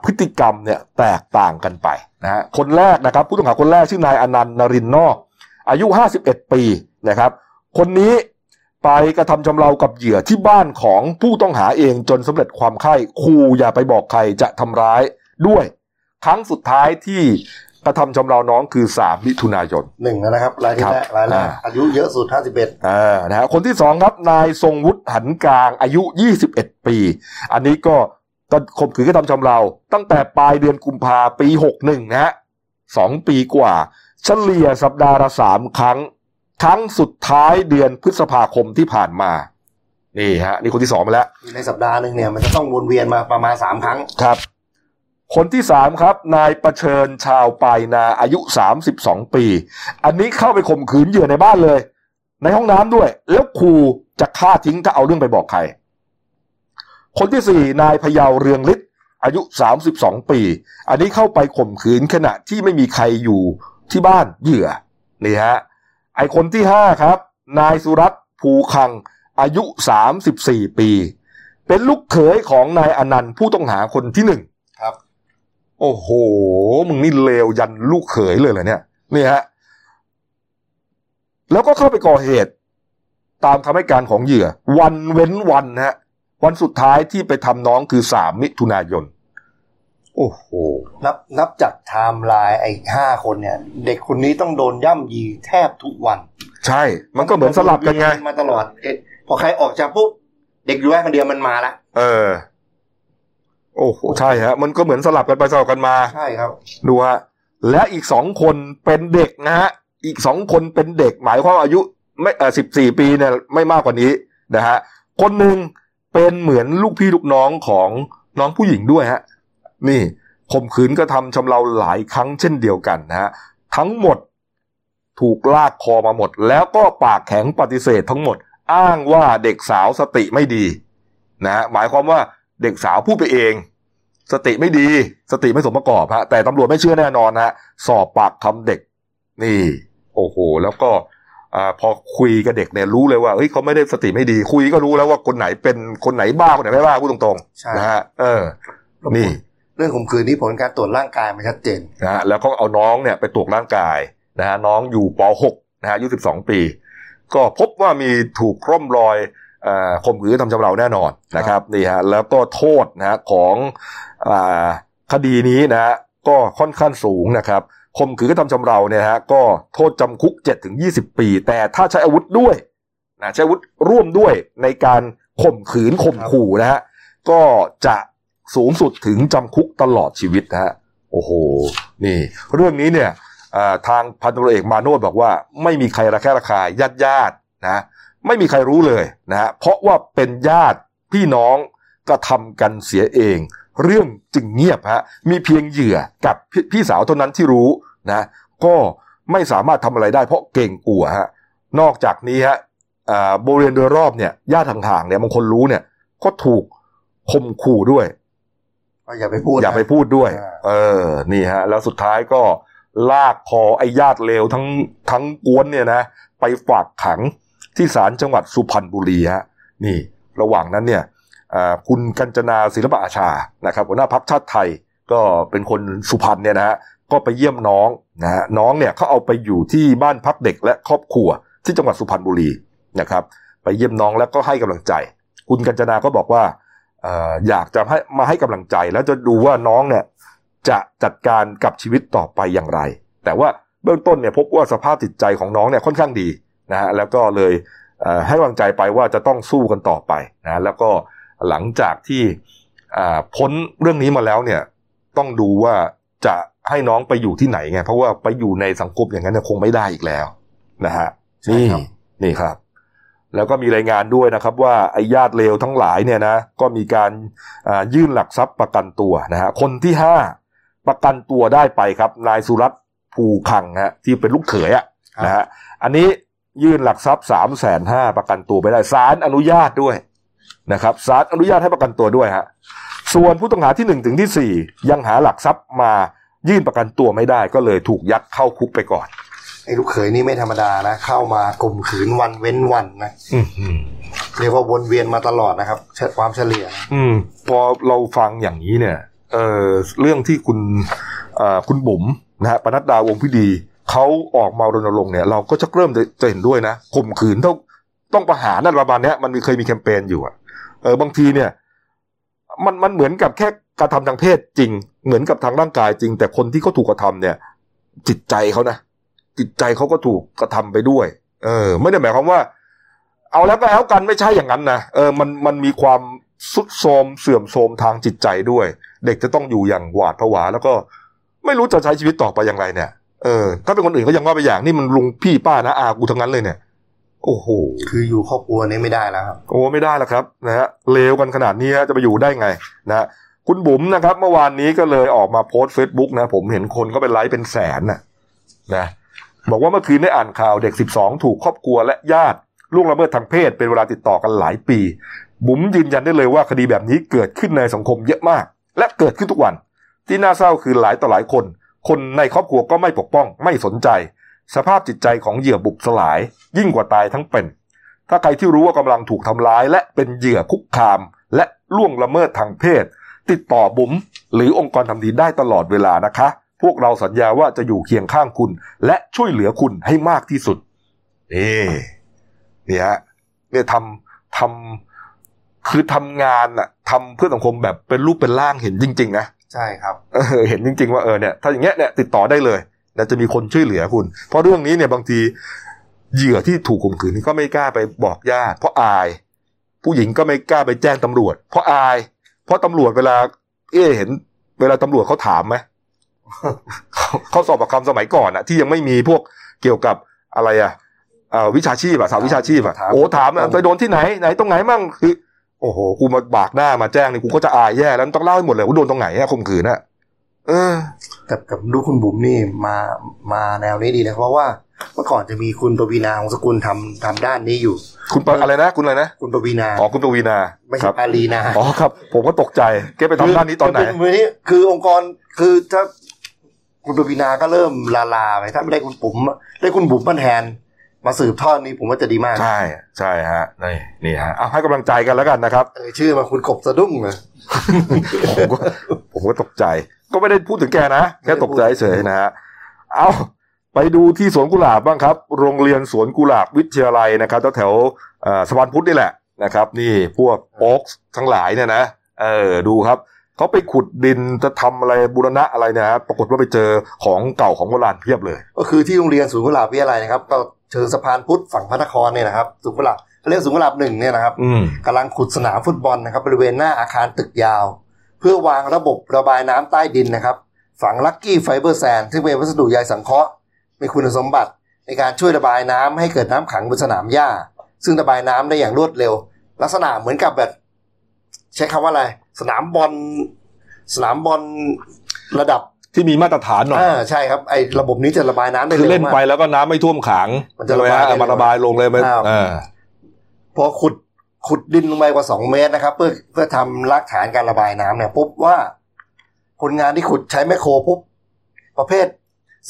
พฤติกรรมเนี่ยแตกต่างกันไปนะฮะคนแรกนะครับ ผู้ต้องหาคนแรกชื่อนายอนันต์นรินทร์นอกอายุ 51 ปีนะครับ คนนี้ไปกระทำชำเรากับเหยื่อที่บ้านของผู้ต้องหาเองจนสำเร็จความไข้คูอย่าไปบอกใครจะทำร้ายด้วย ครั้งสุดท้ายที่ กระทำชำเราน้องคือ 3 มิถุนายนหนึ่งแล้วนะครับรายที่แรกครับรายแรกอ่าอายุเยอะสุดห้าสิบเอ็ดอ่านะฮะคนที่สองครับนายทรงวุฒิหันกลางอายุ 21 ปี อันนี้ก็ก็ข่มขืนกระทำชำเรา ตั้งแต่ปลายเดือนกุมภาปี 61 นะฮะสองปีกว่า เฉลี่ยสัปดาห์ละสามครั้ง ครั้งสุดท้ายเดือนพฤษภาคมที่ผ่านมา นี่ฮะ นี่คนที่สองไปแล้ว ในสัปดาห์หนึ่งเนี่ยมันจะต้องวนเวียนมาประมาณสามครั้ง ครับ คนที่สามครับ นายประเชิญชาวปายนาอายุสามสิบสองปี อันนี้เข้าไปข่มขืนเหยื่อในบ้านเลย ในห้องน้ำด้วย แล้วขู่จะฆ่าทิ้งถ้าเอาเรื่องไปบอกใคร คนที่สี่นายพยาวเรืองฤทธิ์อายุสามสิบสองปี อันนี้เข้าไปข่มขืนขณะที่ไม่มีใครอยู่ที่บ้านเหยื่อนี่ฮะไอคนที่ห้าครับ นายสุรัตน์ภูคัง อายุสามสิบสี่ปี เป็นลูกเขยของนายอนันต์ผู้ต้องหาคนที่หนึ่ง โอ้โห มึงนี่เลวยันลูกเขยเลยเหรอเนี่ย นี่ฮะ แล้วก็เข้าไปก่อเหตุ ตามคำให้การของเหยื่อ วันเว้นวันนะฮะ วันสุดท้ายที่ไปทำน้องคือสามมิถุนายน โอ้โห นับนับจากไทม์ไลน์ไอ้ห้าคนเนี่ย เด็กคนนี้ต้องโดนย่ำยีแทบทุกวัน ใช่ มันก็เหมือนสลับกันไง มาตลอดเอ๊ะพอใครออกจากปุ๊บเด็กอยู่แค่คนเดียวมันมาละเออ โอ้โหใช่ฮะมันก็เหมือนสลับกันไปสลับกันมาใช่ครับ ดูฮะและอีกสองคนเป็นเด็กนะฮะอีกสองคนเป็นเด็ก หมายความว่าอายุไม่เออสิบสี่ปีเนี่ยไม่มากกว่านี้นะฮะคนหนึ่งเป็นเหมือนลูกพี่ลูกน้องของน้องผู้หญิงด้วยฮะนี่ข่มขืนกระทำชำเราหลายครั้งเช่นเดียวกันนะฮะทั้งหมดถูกลากคอมาหมด แล้วก็ปากแข็งปฏิเสธทั้งหมด อ้างว่าเด็กสาวสติไม่ดีนะฮะหมายความว่า เด็กสาวพูดไปเอง สติไม่ดีสติไม่สมประกอบฮะแต่ตำรวจไม่เชื่อแน่นอนนะฮะสอบปากคำเด็ก นี่ โอ้โห แล้วก็อ่าพอคุยกับเด็กเนี่ยรู้เลยว่าเฮ้ยเขาไม่ได้สติไม่ดี คุยก็รู้แล้วว่าคนไหนเป็นคนไหนบ้าคนไหนไม่บ้าพูดตรงใช่ๆนะฮะเออ นี่ เรื่องข่มขืนนี่ผลการตรวจร่างกายมันชัดเจนนะฮะแล้วก็เอาน้องเนี่ยไปตรวจร่างกายนะฮะน้องอยู่ป .6 นะฮะอายุ12 ปี ก็พบว่ามีถูกร่อมรอยเอ่อ ข่มขืนทำชำเราแน่นอนนะครับนี่ฮะแล้วก็โทษนะฮะของอ่าคดีนี้นะฮะก็ค่อนข้างสูงนะครับข่มขืนกระทำชำเราเนี่ยฮะก็โทษจำคุก7ถึง20 ปี แต่ถ้าใช้อาวุธด้วยนะใช้อาวุธร่วมด้วยในการข่มขืนข่มขู่นะฮะก็จะสูงสุดถึงจำคุกตลอดชีวิตนะฮะโอ้โหนี่ เรื่องนี้เนี่ยอ่าทางพันตำรวจเอกมาโนดบอกว่าไม่มีใครระแคะระคายญาติญาติๆนะ ไม่มีใครรู้เลยนะฮะเพราะว่าเป็นญาติพี่น้องกระทำกันเสียเอง เรื่องจึงเงียบฮะมีเพียงเหยื่อกับพพี่สาวเท่านั้นที่รู้นะก็ไม่สามารถทำอะไรได้เพราะเก่งกลัวฮะนอกจากนี้ฮะอ่าบริเวณโดยรอบเนี่ยญาติห่างๆเนี่ยบางคนรู้เนี่ยก็ถูกข่มขู่ด้วยก็อย่าไปพูดอย่านะไปพูดด้วยอ่าเออ นี่ฮะ แล้วสุดท้ายก็ลากคอไอ้ญาติเลวทั้งทั้งกวนเนี่ยนะ ไปฝากขัง ที่ศาลจังหวัดสุพรรณบุรีฮะนี่ระหว่างนั้นเนี่ยคุณกัญจนาศิลปอาชานะครับหัวหน้าพักชาติไทยก็เป็นคนสุพรรณเนี่ยนะฮะก็ไปเยี่ยมน้องนะฮะน้องเนี่ยเขาเอาไปอยู่ที่บ้านพักเด็กและครอบครัวที่จังหวัดสุพรรณบุรีนะครับไปเยี่ยมน้องแล้วก็ให้กำลังใจ คุณกัญจนาก็บอกว่าเอ่ออยากจะให้มาให้กำลังใจ แล้วจะดูว่าน้องเนี่ยจะจัดการกับชีวิตต่อไปอย่างไร แต่ว่าเบื้องต้นเนี่ยพบว่าสภาพจิตใจของน้องเนี่ยค่อนข้างดี นะฮะแล้วก็เลยเอ่อให้กำลังใจไปว่าจะต้องสู้กันต่อไปนะแล้วก็หลังจากที่อ่าพ้นเรื่องนี้มาแล้วเนี่ยต้องดูว่าจะให้น้องไปอยู่ที่ไหนไงเพราะว่าไปอยู่ในสังคมอย่างนั้นเนี่ยคงไม่ได้อีกแล้วนะฮะใช่นี่ครับนี่ครับ แล้วก็มีรายงานด้วยนะครับ ว่าไอ้ญาติเลวทั้งหลายเนี่ยนะก็มีการอ่ายื่นหลักทรัพย์ประกันตัวนะฮะคนที่ห้าประกันตัวได้ไปครับ นายสุรัตน์ภูคังฮะที่เป็นลูกเขยอะนะฮะอันนี้ ยื่นหลักทรัพย์สามแสนห้าประกันตัวไปได้ศาลอนุญาตด้วยนะครับศาลอนุญาตให้ประกันตัวด้วยฮะส่วนผู้ต้องหาที่หนึ่งถึงที่สี่ยังหาหลักทรัพย์มายื่นประกันตัวไม่ได้ก็เลยถูกยัดเข้าคุกไปก่อนไอ้ลูกเขยนี่ไม่ธรรมดานะ เข้ามาข่มขืนวันเว้นวันนะอือหือเรียกว่าวนเวียนมาตลอดนะครับเฉความเฉลี่ยนะอืม พอเราฟังอย่างนี้เนี่ย เออเรื่องที่คุณเอ่อคุณบุ๋มนะฮะปนัดดาวงพิดี เขาออกมารณรงค์เนี่ย เราก็จะเริ่มจะเห็นด้วยนะข่มขืนต้องต้องประหารนั่นประมาณนี้มันมีเคยมีแคมเปญอยู่อะเออบางทีเนี่ย มันมันเหมือนกับแค่การทำทางเพศจริง เหมือนกับทางร่างกายจริง แต่คนที่เขาถูกกระทำเนี่ย จิตใจเขานะจิตใจเขาก็ถูกกระทำไปด้วย เออ ไม่ได้หมายความว่า เอาแล้วก็แล้วกันไม่ใช่อย่างนั้นนะเออมันมันมีความสุดโทมเสื่อมโทรมทางจิตใจด้วย เด็กจะต้องอยู่อย่างหวาดผวา แล้วก็ไม่รู้จะใช้ชีวิตต่อไปอย่างไรเนี่ย เออถ้าเป็นคนอื่นก็ยังว่าไปอย่างนี่มันลุงพี่ป้านะอากูทั้งนั้นเลยเนี่ย โอ้โหคืออยู่ครอบครัวนี้ไม่ได้แล้วครับโอ้ไม่ได้แล้วครับนะฮะเลวกันขนาดนี้ฮะจะไปอยู่ได้ไงนะฮะคุณบุ๋มนะครับ เมื่อวานนี้ก็เลยออกมาโพสต์เฟซบุ๊กนะ ผมเห็นคนก็เป็นไลค์เป็นแสนนะนะบอกว่าเมื่อคืนได้อ่านข่าวเด็ก 12 ถูกครอบครัวและญาติล่วงละเมิดทางเพศเป็นเวลาติดต่อกันหลายปี บุ๋มยืนยันได้เลยว่าคดีแบบนี้เกิดขึ้นในสังคมเยอะมาก และเกิดขึ้นทุกวัน ที่น่าเศร้าคือหลายต่อหลายคน คนในครอบครัวก็ไม่ปกป้อง ไม่สนใจ สภาพจิตใจของเหยื่อบุบสลาย ยิ่งกว่าตายทั้งเป็น ถ้าใครที่รู้ว่ากำลังถูกทำร้าย และเป็นเหยื่อคุกคาม และล่วงละเมิดทางเพศ ติดต่อบุ๋มหรือองค์กรทำดีได้ตลอดเวลานะคะ พวกเราสัญญาว่าจะอยู่เคียงข้างคุณ และช่วยเหลือคุณให้มากที่สุดนี่เนี่ยฮะเนี่ยทำทำคือทำงานอะทำเพื่อสังคมแบบเป็นรูปเป็นร่างเห็นจริง ๆ นะ ใช่ครับเออเห็นจริง ๆ ว่าเออเนี่ยถ้าอย่างเงี้ยเนี่ยติดต่อได้เลยแล้วจะมีคนช่วยเหลือคุณ เพราะเรื่องนี้เนี่ยบางทีเหยื่อที่ถูกข่มขืนก็ไม่กล้าไปบอกญาติเพราะอาย ผู้หญิงก็ไม่กล้าไปแจ้งตำรวจ เพราะอาย เพราะตำรวจเวลา เอ๊ะเห็น เวลาตำรวจเขาถามไหมเขาเขาสอบปากคำสมัยก่อนอะที่ยังไม่มีพวกเกี่ยวกับอะไรอะเอ่อวิชาชีพอะสาววิชาชีพอะถามโอ้ถามอะไปโดนที่ไหนไหนตรงไหนมั่งคือ โอ้โห กูมาบากหน้ามาแจ้งนี่กูก็จะอายแย่แล้วต้องเล่าให้หมดเลยว่าโดนตรงไหนอะข่มขืนอะเออกับกับดูคุณบุ๋มนี่มามาแนวนี้ดีนะเพราะว่าเมื่อก่อนจะมีคุณปวีนาของสกุลทำทำด้านนี้อยู่ คุณปะอะไรนะ คุณอะไรนะ คุณปวีนาอ๋อคุณปวีนาไม่คใช่รับปาลีนาอ๋อครับ ผมก็ตกใจแกไปทำด้านนี้ตอนไหนคืเป็มือนี้คือองค์กรคือถ้าคุณปวีนาก็เริ่มลาลาไปถ้าไม่ได้คุณปุ๋มได้คุณบุ๋มมาแทน มาสืบทอดนี้ผมว่าจะดีมาก ใช่ใช่ฮะนี่นี่ฮะเอาให้กำลังใจกันแล้วกันนะครับเออชื่อมาคุณกบสะดุ้งเลยผมก็ผมก็ตกใจ ก็ไม่ได้พูดถึงแกนะแค่ตกใจเฉยๆนะฮะเอาไปดูที่สวนกุหลาบบ้างครับ โรงเรียนสวนกุหลาบวิทยาลัยนะครับแถวๆเอ่อสะพานพุทธนี่แหละนะครับ นี่พวกโอ๊กทั้งหลายเนี่ยนะเออดูครับเขาไปขุดดินจะทำอะไรบูรณะอะไรเนะฮะปรากฏว่าไปเจอของเก่าของโบราณเพียบเลย ก็คือที่โรงเรียนศูนย์กุหลาบวิทยาลัยนะครับ ก็ เชิงสะพานพุทธฝั่งพระนครเนี่ยนะครับศูนย์กุหลาบเขาเรียกศูนย์กุหลาบหนึ่งเนี่ยนะครับอืมกำลังขุดสนามฟุตบอลนะครับบริเวณหน้าอาคารตึกยาว เพื่อวางระบบระบายน้ำใต้ดินนะครับ ฝังลักกี้ไฟเบอร์แซนซึ่งเป็นวัสดุใยสังเคราะห์มีคุณสมบัติในการช่วยระบายน้ำให้เกิดน้ำขังบนสนามหญ้า ซึ่งระบายน้ำได้อย่างรวดเร็ว ลักษณะเหมือนกับแบบ ใช้คำว่าอะไร สนามบอลสนามบอลระดับ ที่มีมาตรฐานหน่อยอ่าใช่ครับไอ้ระบบนี้จะระบายน้ำได้คือเร็วเล่นมากไปแล้วก็น้ำไม่ท่วมขังมันจะระบายใช่ไหมฮได้มาระบายลงเลยมันอ้าวเออพอขุดขุดดินลงไปกว่าสองเมตรนะครับ เพื่อเพื่อทำรากฐานการระบายน้ำเนี่ยปุ๊บว่าคนงานที่ขุดใช้แมคโครปุ๊บประเภท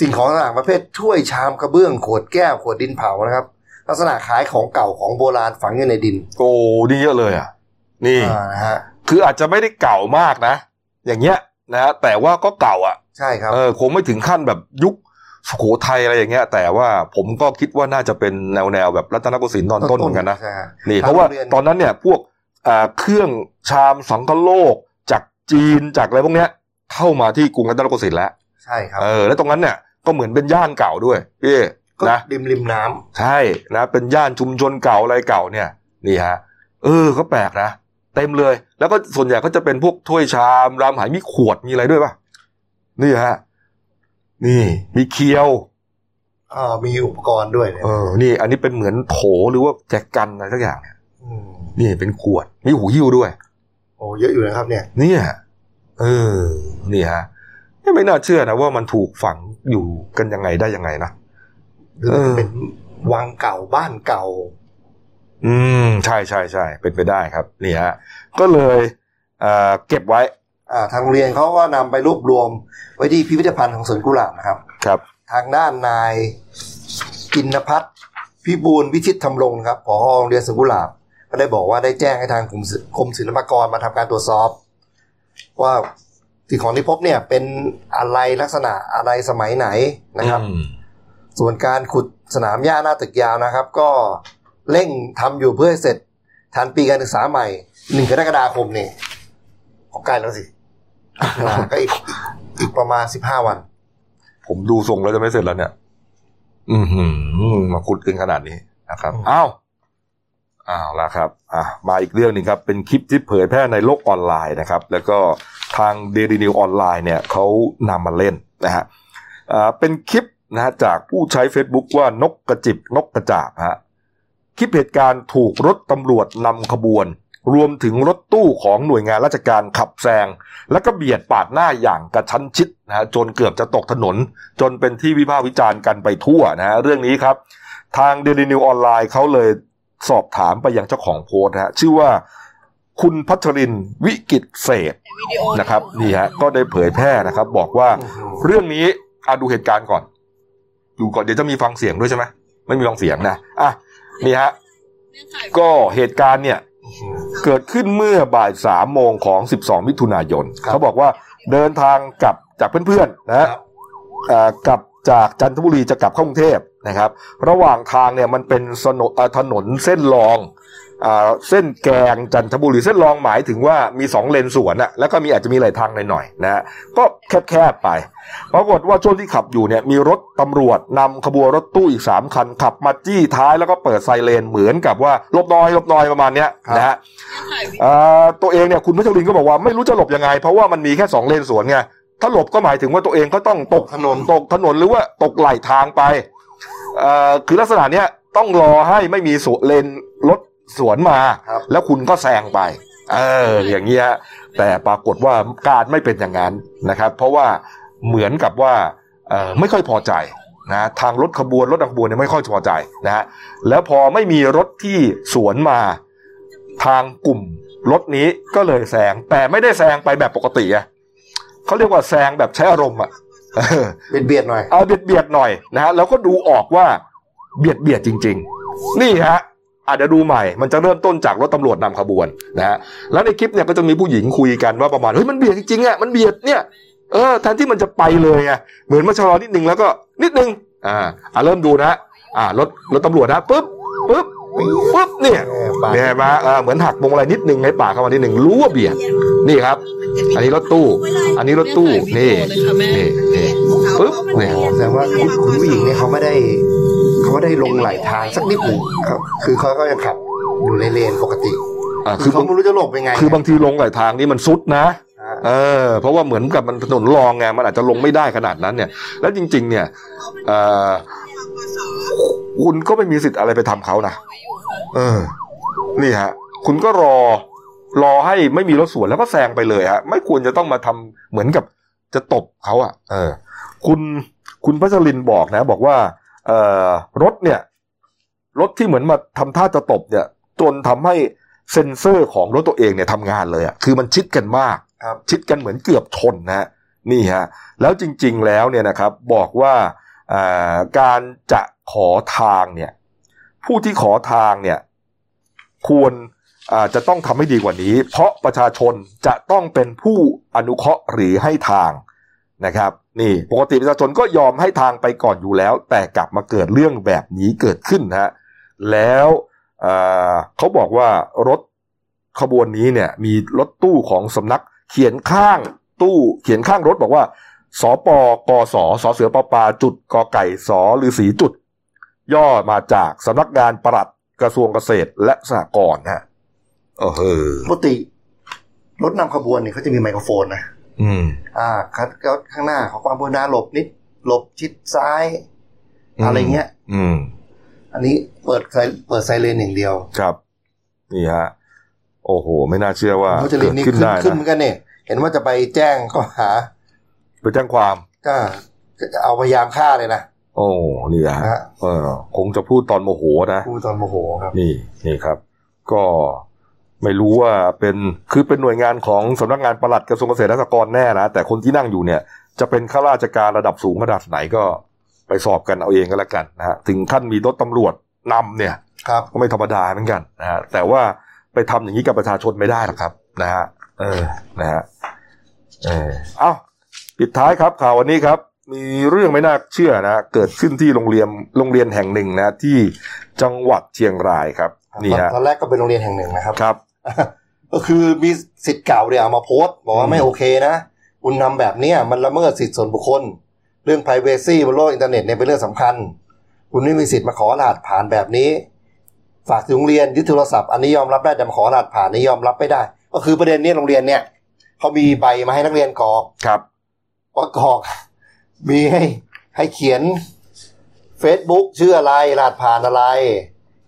สิ่งของต่างๆประเภทถ้วยชามกระเบื้องขวดแก้วขวดดินเผานะครับ ลักษณะคล้ายของเก่าของโบราณฝังอยู่ในดิน โอ้นี่เยอะเลยอะ นี่อ่านะฮะคืออาจจะไม่ได้เก่ามากนะ อย่างเงี้ยนะฮะแต่ว่าก็เก่าอะ ใช่ครับเออคงไม่ถึงขั้นแบบยุคสุโขทัยอะไรอย่างเงี้ย แต่ว่าผมก็คิดว่าน่าจะเป็นแนวแนวๆแบบรัตนโกสินทร์ตอนต้นเหมือนกันนะใช่ฮนี่ทงเพราะว่าโงยตอนนั้นเนี่ยพวกอ่าเครื่องชามสังคโลกจากจีนจากอะไรพวกเนี้ย เข้ามาที่กรุงรัตนโกสินทร์แล้วใช่ครับเออแล้วตรงนั้นเนี่ยก็เหมือนเป็นย่านเก่าด้วยพี่ก็นะริมริมน้ำใช่นะเป็นย่านชุมชนเก่าอะไรเก่าเนี่ย นี่ฮะเออก็แปลกนะเต็มเลย แล้วก็ส่วนใหญ่ก็จะเป็นพวกถ้วยชามรามหายมีขวดมีอะไรด้วยป่ะ นี่ฮะ นี่ มีเคียวอ่ามีอุปกรณ์ด้วยเนี่ยเออ นี่ อันนี้เป็นเหมือนโถหรือว่าแจกันอะไรสักอย่างเนี่ยมนี่เป็นขวด มีหูหิ้วด้วย โอ้เยอะอยู่นะครับ เนี่ย เนี่ยเออ นี่ฮะนี่ไม่น่าเชื่อนะว่ามันถูกฝังอยู่กันยังไงได้ยังไงนะหรือเออเป็นวังเก่าบ้านเก่า อืม ใช่ใช่ใช่เป็นไปได้ครับ นี่ฮะก็เลยเอ่อเก็บไว้อ่า ทางโรงเรียนเขาก็นำไปรวบรวมไว้ที่พิพิธภัณฑ์ของสวนกุหลาบนะครับ ครับ ทางด้านนายกินพัฒน์พิบูลวิชิตธรรมรงค์ครับผอโรงเรียนสวนกุหลาบ ก็ได้บอกว่าได้แจ้งให้ทางกรมศิกรมศิลปากรมาทำการตรวจสอบ ว่าสิ่งของที่พบเนี่ยเป็นอะไรลักษณะอะไรสมัยไหนนะครับอืมส่วนการขุดสนามหญ้าหน้าตึกยาวนะครับ ก็เร่งทำอยู่เพื่อให้เสร็จทันปีการศึกษาใหม่หนึ่งกรกฎาคมนี่ก็ใกล้แล้วสิอ่า ก็อีกอีกประมาณสิบห้าวัน ผมดูทรงแล้วจะไม่เสร็จแล้วเนี่ย อือหือมาขุดกันขนาดนี้นะครับอืมอ้าวอ้าวแล้วครับ อะมาอีกเรื่องหนึ่งครับ เป็นคลิปที่เผยแพร่ในโลกออนไลน์นะครับ แล้วก็ทางเดลินิวออนไลน์เนี่ยเขานำมาเล่นนะฮะอ่าเป็นคลิปนะฮะจากผู้ใช้ Facebook ว่านกกระจิบนกกระจาบฮะคลิปเหตุการณ์ถูกรถตำรวจนำขบวน รวมถึงรถตู้ของหน่วยงานราชการขับแซง แล้วก็เบียดปาดหน้าอย่างกระชั้นชิดนะฮะจนเกือบจะตกถนน จนเป็นที่วิพากษ์วิจารณ์กันไปทั่วนะฮะเรื่องนี้ครับ ทางเดลินิวออนไลน์เขาเลยสอบถามไปยังเจ้าของโพสต์นะฮะชื่อว่าคุณพัชรินวิกิตเศษนะครับนี่ฮะก็ได้เผยแพร่นะครับ บอกว่าเรื่องนี้อาดูเหตุการณ์ก่อน ดูก่อนเดี๋ยวจะมีฟังเสียงด้วยใช่ไหมไม่มีฟังเสียงนะอะนี่ฮะก็เหตุการณ์เนี่ย เกิดขึ้นเมื่อบ่ายสามโมงของ 12 มิถุนายนครับเขาบอกว่าเดินทางกลับจากเพื่อนๆนะฮะครับเอ่อกลับจากจันทบุรีจะกลับเข้ากรุงเทพนะครับ ระหว่างทางเนี่ยมันเป็นสนเอ่อถนนเส้นรองอ่า เส้นแกงจันทบุรีเส้นรองหมายถึงว่ามีสองเลนสวนอะแล้วก็มีอาจจะมีไหลทางหน่อยๆนะฮะก็แคบๆไปปรากฏว่าช่วงที่ขับอยู่เนี่ยมีรถตำรวจนำขบวนรถตู้อีกสามคัน ขับมาจี้ท้ายแล้วก็เปิดไซเรนเหมือนกับว่าหลบหน้อยหลบหน้อยประมาณเนี้ยครับนะฮะเอ่อตัวเองเนี่ยคุณพัชรินก็บอกว่าไม่รู้จะหลบยังไง เพราะว่ามันมีแค่สองเลนสวนไงถ้าหลบก็หมายถึงว่าตัวเองก็ต้องตกถนนตกถนนหรือว่าตกไหลทางไปเอ่อคือลักษณะเนี้ยต้องรอให้ไม่มีสวนเลนรถ สวนมาครับแล้วคุณก็แซงไป เออ อย่างเงี้ยแต่ปรากฏว่าการไม่เป็นอย่างนั้นนะครับ เพราะว่าเหมือนกับว่าเออไม่ค่อยพอใจนะทางรถขบวนรถขบวนเนี่ยไม่ค่อยพอใจนะฮะแล้วพอไม่มีรถที่สวนมาทางกลุ่มรถนี้ก็เลยแซงแต่ไม่ได้แซงไปแบบปกติอะเขาเรียกว่าแซงแบบใช้อารมณ์อะเออเบียดเบียดหน่อยเอาเบียดเบียดหน่อยนะฮะแล้วก็ดูออกว่าเบียดเบียดจริง ๆ นี่ฮะ อาจจะเดี๋ยวดูใหม่ มันจะเริ่มต้นจากรถตำรวจนำขบวนนะฮะ แล้วในคลิปเนี่ยก็จะมีผู้หญิงคุยกันว่าประมาณ เฮ้ยมันเบียดจริงๆอะ มันเบียดเนี่ย เออ แทนที่มันจะไปเลยไง เหมือนมาชะลอนิดนึงแล้วก็นิดนึง อ่า อ่าเริ่มดูนะ อ่ารถรถตำรวจนะปุ๊บปุ๊บปุ๊บเนี่ยเออปาดเนี่ยมาเออเหมือนหักพวงอะไรนิดนึงให้ปากเข้ามานิดนึงรู้ว่าเบียด นี่ครับ อันนี้รถตู้ อันนี้รถตู้ นี่ นี่นี่ปุ๊บเนี่ยแสดงว่าคุณคุณผู้หญิงเนี่ยเขาไม่ได้ เขาไม่ได้ลงไหลทางสักนิดหนึ่งครับ คือเขาก็ยังขับอยู่ในเลนปกติอ่าคืคืออเขาไม่รู้จะหลบยังไง คือบางทีลงหลายทางนี่มันซุดนะฮะเออเพราะว่าเหมือนกับมันถนนรองไงมันอาจจะลงไม่ได้ขนาดนั้นเนี่ย แล้วจริง ๆ เนี่ยเอ่อคุณก็ไม่มีสิทธิ์อะไรไปทำเขานะเออ นี่ฮะ คุณก็รอ รอให้ไม่มีรถสวนแล้วก็แซงไปเลยฮะ ไม่ควรจะต้องมาทำเหมือนกับจะตบเขาอะ เออ คุณคุณพัชรินบอกนะ บอกว่าเอ่อ รถเนี่ยรถที่เหมือนมาทำท่าจะตบเนี่ย จนทำให้เซ็นเซอร์ของรถตัวเองเนี่ยทำงานเลยอะคือมันชิดกันมากครับชิดกันเหมือนเกือบชนนะฮะนี่ฮะแล้วจริง ๆแล้วเนี่ยนะครับบอกว่าอ่าการจะขอทางเนี่ย ผู้ที่ขอทางเนี่ย ควรอ่าจะต้องทำให้ดีกว่านี้ เพราะประชาชนจะต้องเป็นผู้อนุเคราะห์หรือให้ทาง นะครับ นี่ปกติประชาชนก็ยอมให้ทางไปก่อนอยู่แล้ว แต่กลับมาเกิดเรื่องแบบนี้เกิดขึ้นนะฮะแล้วเขาบอกว่ารถขบวนนี้เนี่ยมีรถตู้ของสำนักเขียนข้างตู้เขียนข้างรถบอกว่าสปกสสเสือปปาจุดกไก่สฤษีจุด ย่อมาจากสำนักงานปลัดกระทรวงเกษตรและสหกรณ์ฮะเออเออปกติรถนำขบวนเนี่ยเขาจะมีไมโครโฟนนะ อืมอ่าคัดแล้วข้างหน้าขอความกรุณาหลบนิดหลบชิดซ้าย อะไรเงี้ย อืม อันนี้เปิดไซเปิดไซเรนอย่างเดียว ครับ นี่ฮะ โอ้โห ไม่น่าเชื่อว่าเขาจะเรเกินดนี่ขึ้นขึ้นได้ขึ้นเหมืนะอนกันเนี่ย เห็นว่าจะไปแจ้งข้อหา ไปแจ้งความก็จะเอาพยายามฆ่าเลยนะ โอ้นี่ฮะนะฮะเออ คงจะพูดตอนโมโหนะ พูดตอนโมโหครับ นี่ นี่ครับ ก็ ไม่รู้ว่าเป็นคือเป็นหน่วยงานของสำนักงานปลัดกระทรวงเกษตรและสหกรณ์แน่นะแต่คนที่นั่งอยู่เนี่ย จะเป็นข้าราชการระดับสูงระดับไหนก็ไปสอบกันเอาเองก็แล้วกันนะฮะถึงขั้นมีรถตำรวจนำเนี่ยครับก็ไม่ธรรมดาเหมือนกันนะฮะแต่ว่าไปทำอย่างนี้กับประชาชนไม่ได้หรอกครับ นะฮะเออนะฮะเออเอ้าปิดท้ายครับข่าววันนี้ครับ มีเรื่องไม่น่าเชื่อนะเกิดขึ้นที่โรงเรียนโรงเรียนแห่งหนึ่งนะที่จังหวัดเชียงรายครับนี่ฮะตอนแรกก็เป็นโรงเรียนแห่งหนึ่งนะครับครับ ก็คือมีศิษย์เก่าเนี่ยเอามาโพสต์บอกว่าอืมไม่โอเคนะ คุณทำแบบเนี้ยมันละเมิดสิทธิส่วนบุคคล เรื่อง p r i เวซีบนโลกอินเทอร์เน็ตเนี่ยเป็นเรื่องสำคัญ คุณไม่มีสิทธิ์มาขอรหัสผ่านแบบนี้ ฝากถึงโรงเรียนยึดโทรศัพท์อันนี้ยอมรับได้แต่มาขอรหัสผ่านนี่ยอมรับไม่ได้ ก็คือประเด็นเนี้ยโรงเรียนเนี่ยเขามีใบมาให้นักเรียนกรอกครับว่ากรอก มีให้ให้เขียน Facebook ชื่ออะไรรหัสผ่านอะไร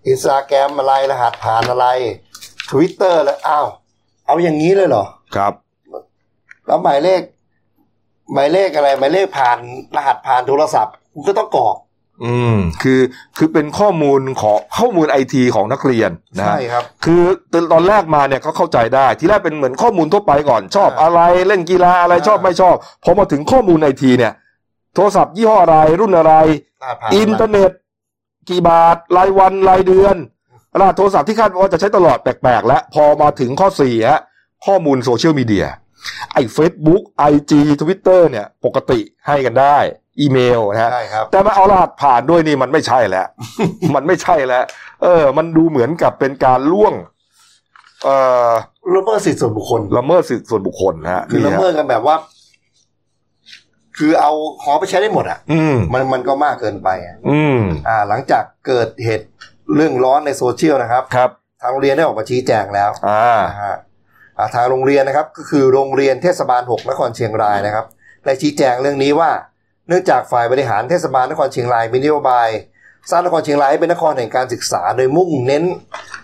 อินสตาแกรมอะไรรหัสผ่านอะไร Twitter แล้วอ้าว เอาอย่างนี้เลยเหรอ ครับ แล้วหมายเลข หมายเลขอะไร หมายเลขผ่านรหัสผ่านโทรศัพท์คุณก็ต้องกรอกอืมคือคือเป็นข้อมูลของข้อมูลไอทีของนักเรียนนะฮะใช่ครับ คือตอนแรกมาเนี่ยเขาเข้าใจได้ที่แรกเป็นเหมือนข้อมูลทั่วไปก่อนชอบอ่าอะไรเล่นกีฬาอะไรอ่าชอบไม่ชอบพอมาถึงข้อมูลไอทีเนี่ย โทรศัพท์ยี่ห้ออะไรรุ่นอะไรรหัสผ่านอินเทอร์เน็ต กี่บาทรายวันรายเดือน รหัสโทรศัพท์ที่คาดว่าจะใช้ตลอดแปลกๆ แล้วพอมาถึงข้อสี่ฮะข้อมูลโซเชียลมีเดียไอ้ Facebook IG Twitter เนี่ยปกติให้กันได้ อีเมลนะฮะใช่ครับแต่มาเอารหัสผ่านด้วยนี่มันไม่ใช่แล้ว มันไม่ใช่แล้ว เออ มันดูเหมือนกับเป็นการล่วงเอ่อละเมิดสิทธิส่วนบุคคลละเมิดสิทธิส่วนบุคคลนะฮะคือนี่ละฮะเมิดกันแบบว่า คือเอาขอไปใช้ได้หมดอะ อืมมันมันก็มากเกินไปอะอืมอ่า หลังจากเกิดเหตุ เรื่องร้อนในโซเชียลนะครับครับ ทางโรงเรียนได้ออกมาชี้แจงแล้วอ่านะฮะอ่าทางโรงเรียนนะครับก็คือโรงเรียนเทศบาล6นครเชียงรายนะครับได้ชี้แจงเรื่องนี้ว่า เนื่องจากฝ่ายบริหารเทศบาลนครเชียงรายมีนโยบายสร้างนครเชียงรายให้เป็นนครแห่งการศึกษา โดยมุ่งเน้น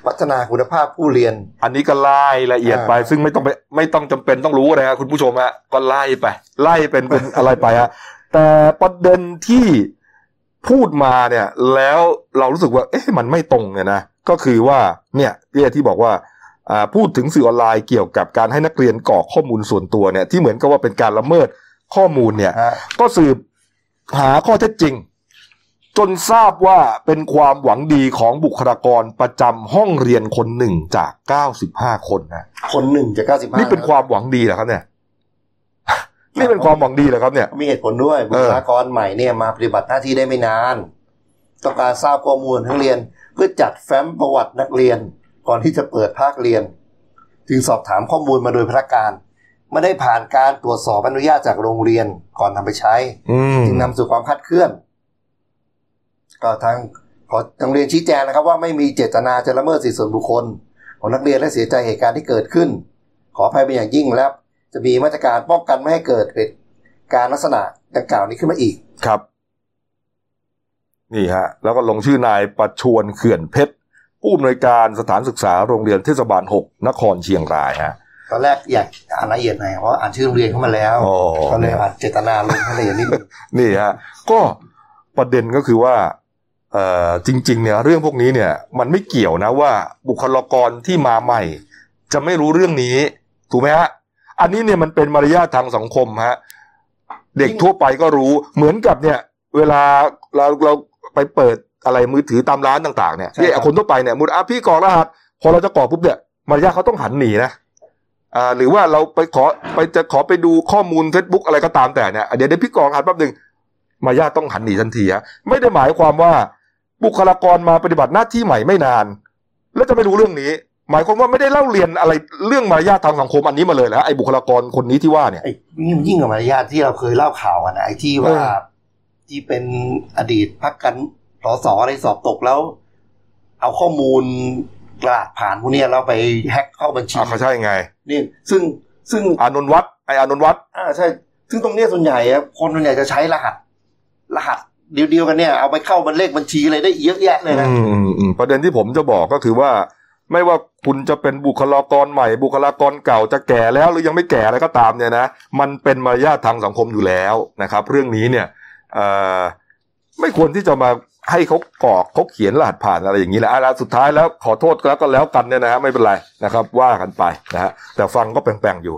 พัฒนาคุณภาพผู้เรียน อันนี้ก็ไล่ละเอียดไปอ่าซึ่งไม่ต้องไปไม่ต้องจำเป็นต้องรู้นะครับคุณผู้ชมฮะก็ไล่ไป ไล่เป็นเป็นอะไรไปฮะแต่ประเด็นที่ พูดมาเนี่ยแล้วเรารู้สึกว่าเอ๊ะมันไม่ตรงเนี่ยนะก็คือว่าเนี่ยพี่เอที่บอกว่าอ่าพูดถึงสื่อออนไลน์เกี่ยวกับการให้นักเรียนกรอกข้อมูลส่วนตัวเนี่ยที่เหมือนกับว่าเป็นการละเมิดข้อมูลเนี่ยฮะก็สืบหาข้อเท็จจริง จนทราบว่าเป็นความหวังดีของบุคลากรประจำห้องเรียนคนหนึ่งจาก 95 คนนะคนหนึ่งจากเก้าสิบห้านี่เป็นความหวังดีเหรอครับเนี่ย นี่เป็นความหวังดีเหรอครับเนี่ย มีเหตุผลด้วยบุคลากรใหม่เนี่ยมาปฏิบัติหน้าที่ได้ไม่นาน ต้องการทราบข้อมูลทั้งเรียน เพื่อจัดแฟ้มประวัตินักเรียน ก่อนที่จะเปิดภาคเรียน จึงสอบถามข้อมูลมาโดยพนักการไม่ได้ผ่านการตรวจสอบอนุญาตจากโรงเรียนก่อนนำไปใช้อืมจึงนำสู่ความคลาดเคลื่อน ก็ทางขอโรงเรียนชี้แจงนะครับ ว่าไม่มีเจตนาจะละเมิดสิทธิส่วนบุคคล ของนักเรียนและเสียใจเหตุการณ์ที่เกิดขึ้น ขออภัยเป็นอย่างยิ่งและ จะมีมาตรการป้องกันไม่ให้เกิดเหตุการณ์ลักษณะดังกล่าวนี้ขึ้นมาอีกครับ นี่ฮะ แล้วก็ลงชื่อนายประชวนเขื่อนเพชรผู้อำนวยการสถานศึกษาโรงเรียนเทศบาล6นครเชียงรายฮะตอนแรกอยากอ่านละเอียดหน่อยเพราะอ่านชื่อโรงเรียนเข้ามาแล้วอ๋อก็เลยอ่านเจตนาลงให้ละเอียดนิดนึงนี่ฮะก็ประเด็นก็คือว่าเอ่อจริง ๆ เนี่ย เรื่องพวกนี้เนี่ย มันไม่เกี่ยวนะว่าบุคลากรที่มาใหม่ จะไม่รู้เรื่องนี้ถูกไหมฮะ อันนี้เนี่ยมันเป็นมารยาททางสังคมฮะเด็กทั่วไปก็รู้เหมือนกับเนี่ย เวลาเราเราไปเปิดอะไรมือถือตามร้านต่าง ๆเนี่ยใช่ครับเนี่ยคนทั่วไปเนี่ยมุดอะพี่กรอกรหัสพอเราจะกรอกปุ๊บเนี่ยมารยาทเขาต้องหันหนีนะอ่าหรือว่าเราไปขอไปจะขอไปดูข้อมูล Facebook อะไรก็ตามแต่เนี่ยเดี๋ยวเดี๋ยวพี่กรอกรหัสแป๊บหนึ่งมารยาทต้องหันหนีทันทีฮะไม่ได้หมายความว่าบุคลากรมาปฏิบัติหน้าที่ใหม่ไม่นาน แล้วจะไม่รู้เรื่องนี้ หมายความว่าไม่ได้เล่าเรียนอะไรเรื่องมารยาททางสังคมอันนี้มาเลยแล้วไอ้บุคลากรคนนี้ที่ว่าเนี่ยไอ้ยิ่งยิ่งกว่ามารยาทที่เราเคยเล่าข่าวกันนะไอ้ที่ว่าเออที่เป็นอดีตพักกันสสอะไรสอบตกแล้ว เอาข้อมูลกระดาษผ่านพวกเนี้ยแล้วไปแฮ็กเข้าบัญชีอ่าเขาใช่ไง นี่ซึ่งซึ่งอานนท์วัดไอ้อานนท์วัดอ่าใช่ ซึ่งตรงเนี้ยส่วนใหญ่อะคนส่วนใหญ่จะใช้รหัส รหัสเดียวๆกันเนี่ยเอาไปเข้าบัญเลขบัญชีอะไรได้เยอะแยะเลยนะอืมอืมอืมประเด็นที่ผมจะบอกก็คือว่า ไม่ว่าคุณจะเป็นบุคลากรใหม่ บุคลากรเก่าจะแก่แล้วหรือยังไม่แก่อะไรก็ตามเนี่ยนะมันเป็นมารยาททางสังคมอยู่แล้วนะครับ เรื่องนี้เนี่ยเอ่อไม่ควรที่จะมาให้เขากรอกเขาเขียนรหัสผ่านอะไรอย่างนี้แหละอะสุดท้ายแล้วขอโทษแล้วก็แล้วกันเนี่ยนะฮะไม่เป็นไรนะครับ ว่ากันไปนะฮะแต่ฟังก็แปลงๆอยู่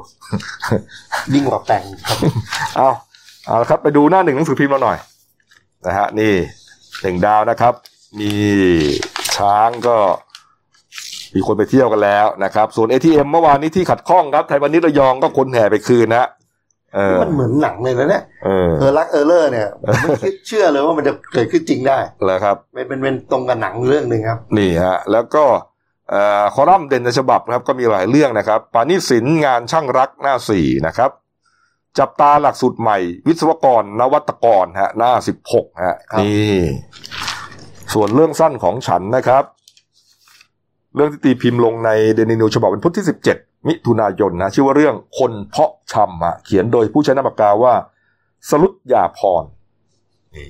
ยิ่งกว่าแต่งครับเอาเอาละครับ ไปดูหน้าหนึ่งหนังสือพิมพ์เราหน่อยนะฮะนี่หนึ่งดาวนะครับ มีช้างก็ มีคนไปเที่ยวกันแล้วนะครับ ส่วน ATM เมื่อวานนี้ที่ขัดข้องครับไทยวันนี้ระยองก็คนแห่ไปคืนนะเออมันเหมือนหนังเลยนะเนี่ยเออเออรักเออเลอร์เนี่ยผมไม่คิดเชื่อเลยว่ามันจะเกิดขึ้นจริงได้แล้วครับเป็นเป็นเป็นตรงกับหนังเรื่องหนึ่งครับ นี่ฮะ แล้วก็เอ่อคอลัมน์เด่นในฉบับนะครับก็มีหลายเรื่องนะครับ ปานิสินงานช่างรักหน้าสี่นะครับ จับตาหลักสูตรใหม่ วิศวกรนวัตกรฮะหน้าสิบหกฮะครับนี่ส่วนเรื่องสั้นของฉันนะครับ เรื่องที่ตีพิมพ์ลงในเดนินิวฉบับวันพุธที่ 17 มิถุนายนนะชื่อว่าเรื่องคนเพาะชำฮะเขียนโดยผู้ใช้นามปากกาว่าสลุดยาพรนี่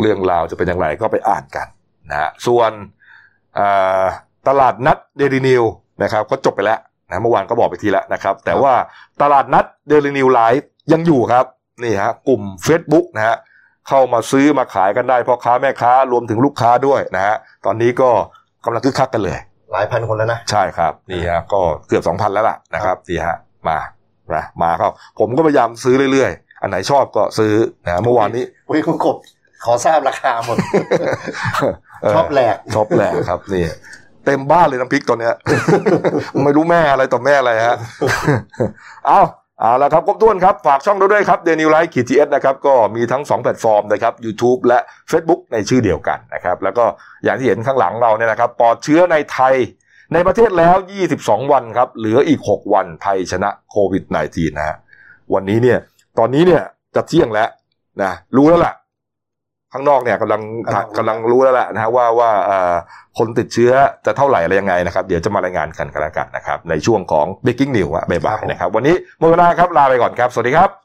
เรื่องราวจะเป็นอย่างไรก็ไปอ่านกันนะฮะส่วนตลาดนัดเดลินิวนะครับ ก็จบไปแล้วนะเมื่อวานก็บอกไปทีแล้วนะครับ แต่ว่าตลาดนัดเดลินิวไลฟ์ยังอยู่ครับนี่ฮะกลุ่ม Facebook นะฮะเข้ามาซื้อมาขายกันได้พ่อค้าแม่ค้ารวมถึงลูกค้าด้วยนะฮะตอนนี้ก็ กำลังคึกคักกันเลย หลายพันคนแล้วนะใช่ครับนี่ฮะก็เกือบสองพันแล้วล่ะนะครับนี่ฮะมานะมาครับผมก็พยายามซื้อเรื่อยๆ อันไหนชอบก็ซื้อนะเมื่อวานนี้เฮ้ยคุณกบขอทราบราคาหมดช้อปแหลกช้อปแหลกครับนี่เต็มบ้านเลยน้ำพริกตอนเนี้ย ไม่รู้แม่อะไรต่อแม่อะไรฮะ เอา เอาละครับครบถ้วนครับ ฝากช่องเราด้วยครับเดนิวไลท์ขีด TS นะครับก็มีทั้ง 2 แพลตฟอร์มนะครับ YouTube และ Facebook ในชื่อเดียวกันนะครับ แล้วก็อย่างที่เห็นข้างหลังเราเนี่ยนะครับปลอดเชื้อในไทยในประเทศแล้ว 22 วันครับ เหลืออีก 6 วันไทยชนะโควิด -19 นะฮะวันนี้เนี่ย ตอนนี้เนี่ยจะเที่ยงแล้วนะรู้แล้วล่ะ ข้างนอกเนี่ยกำลังกำลังกำลังรู้แล้วแหละนะฮะว่าว่าเอ่อคนติดเชื้อจะเท่าไหร่อะไรยังไงนะครับ เดี๋ยวจะมารายงานกันกันแล้วกันนะครับ ในช่วงของ breaking news อะบ่ายๆนะครับ วันนี้หมดเวลาครับลาไปก่อนครับ สวัสดีครับ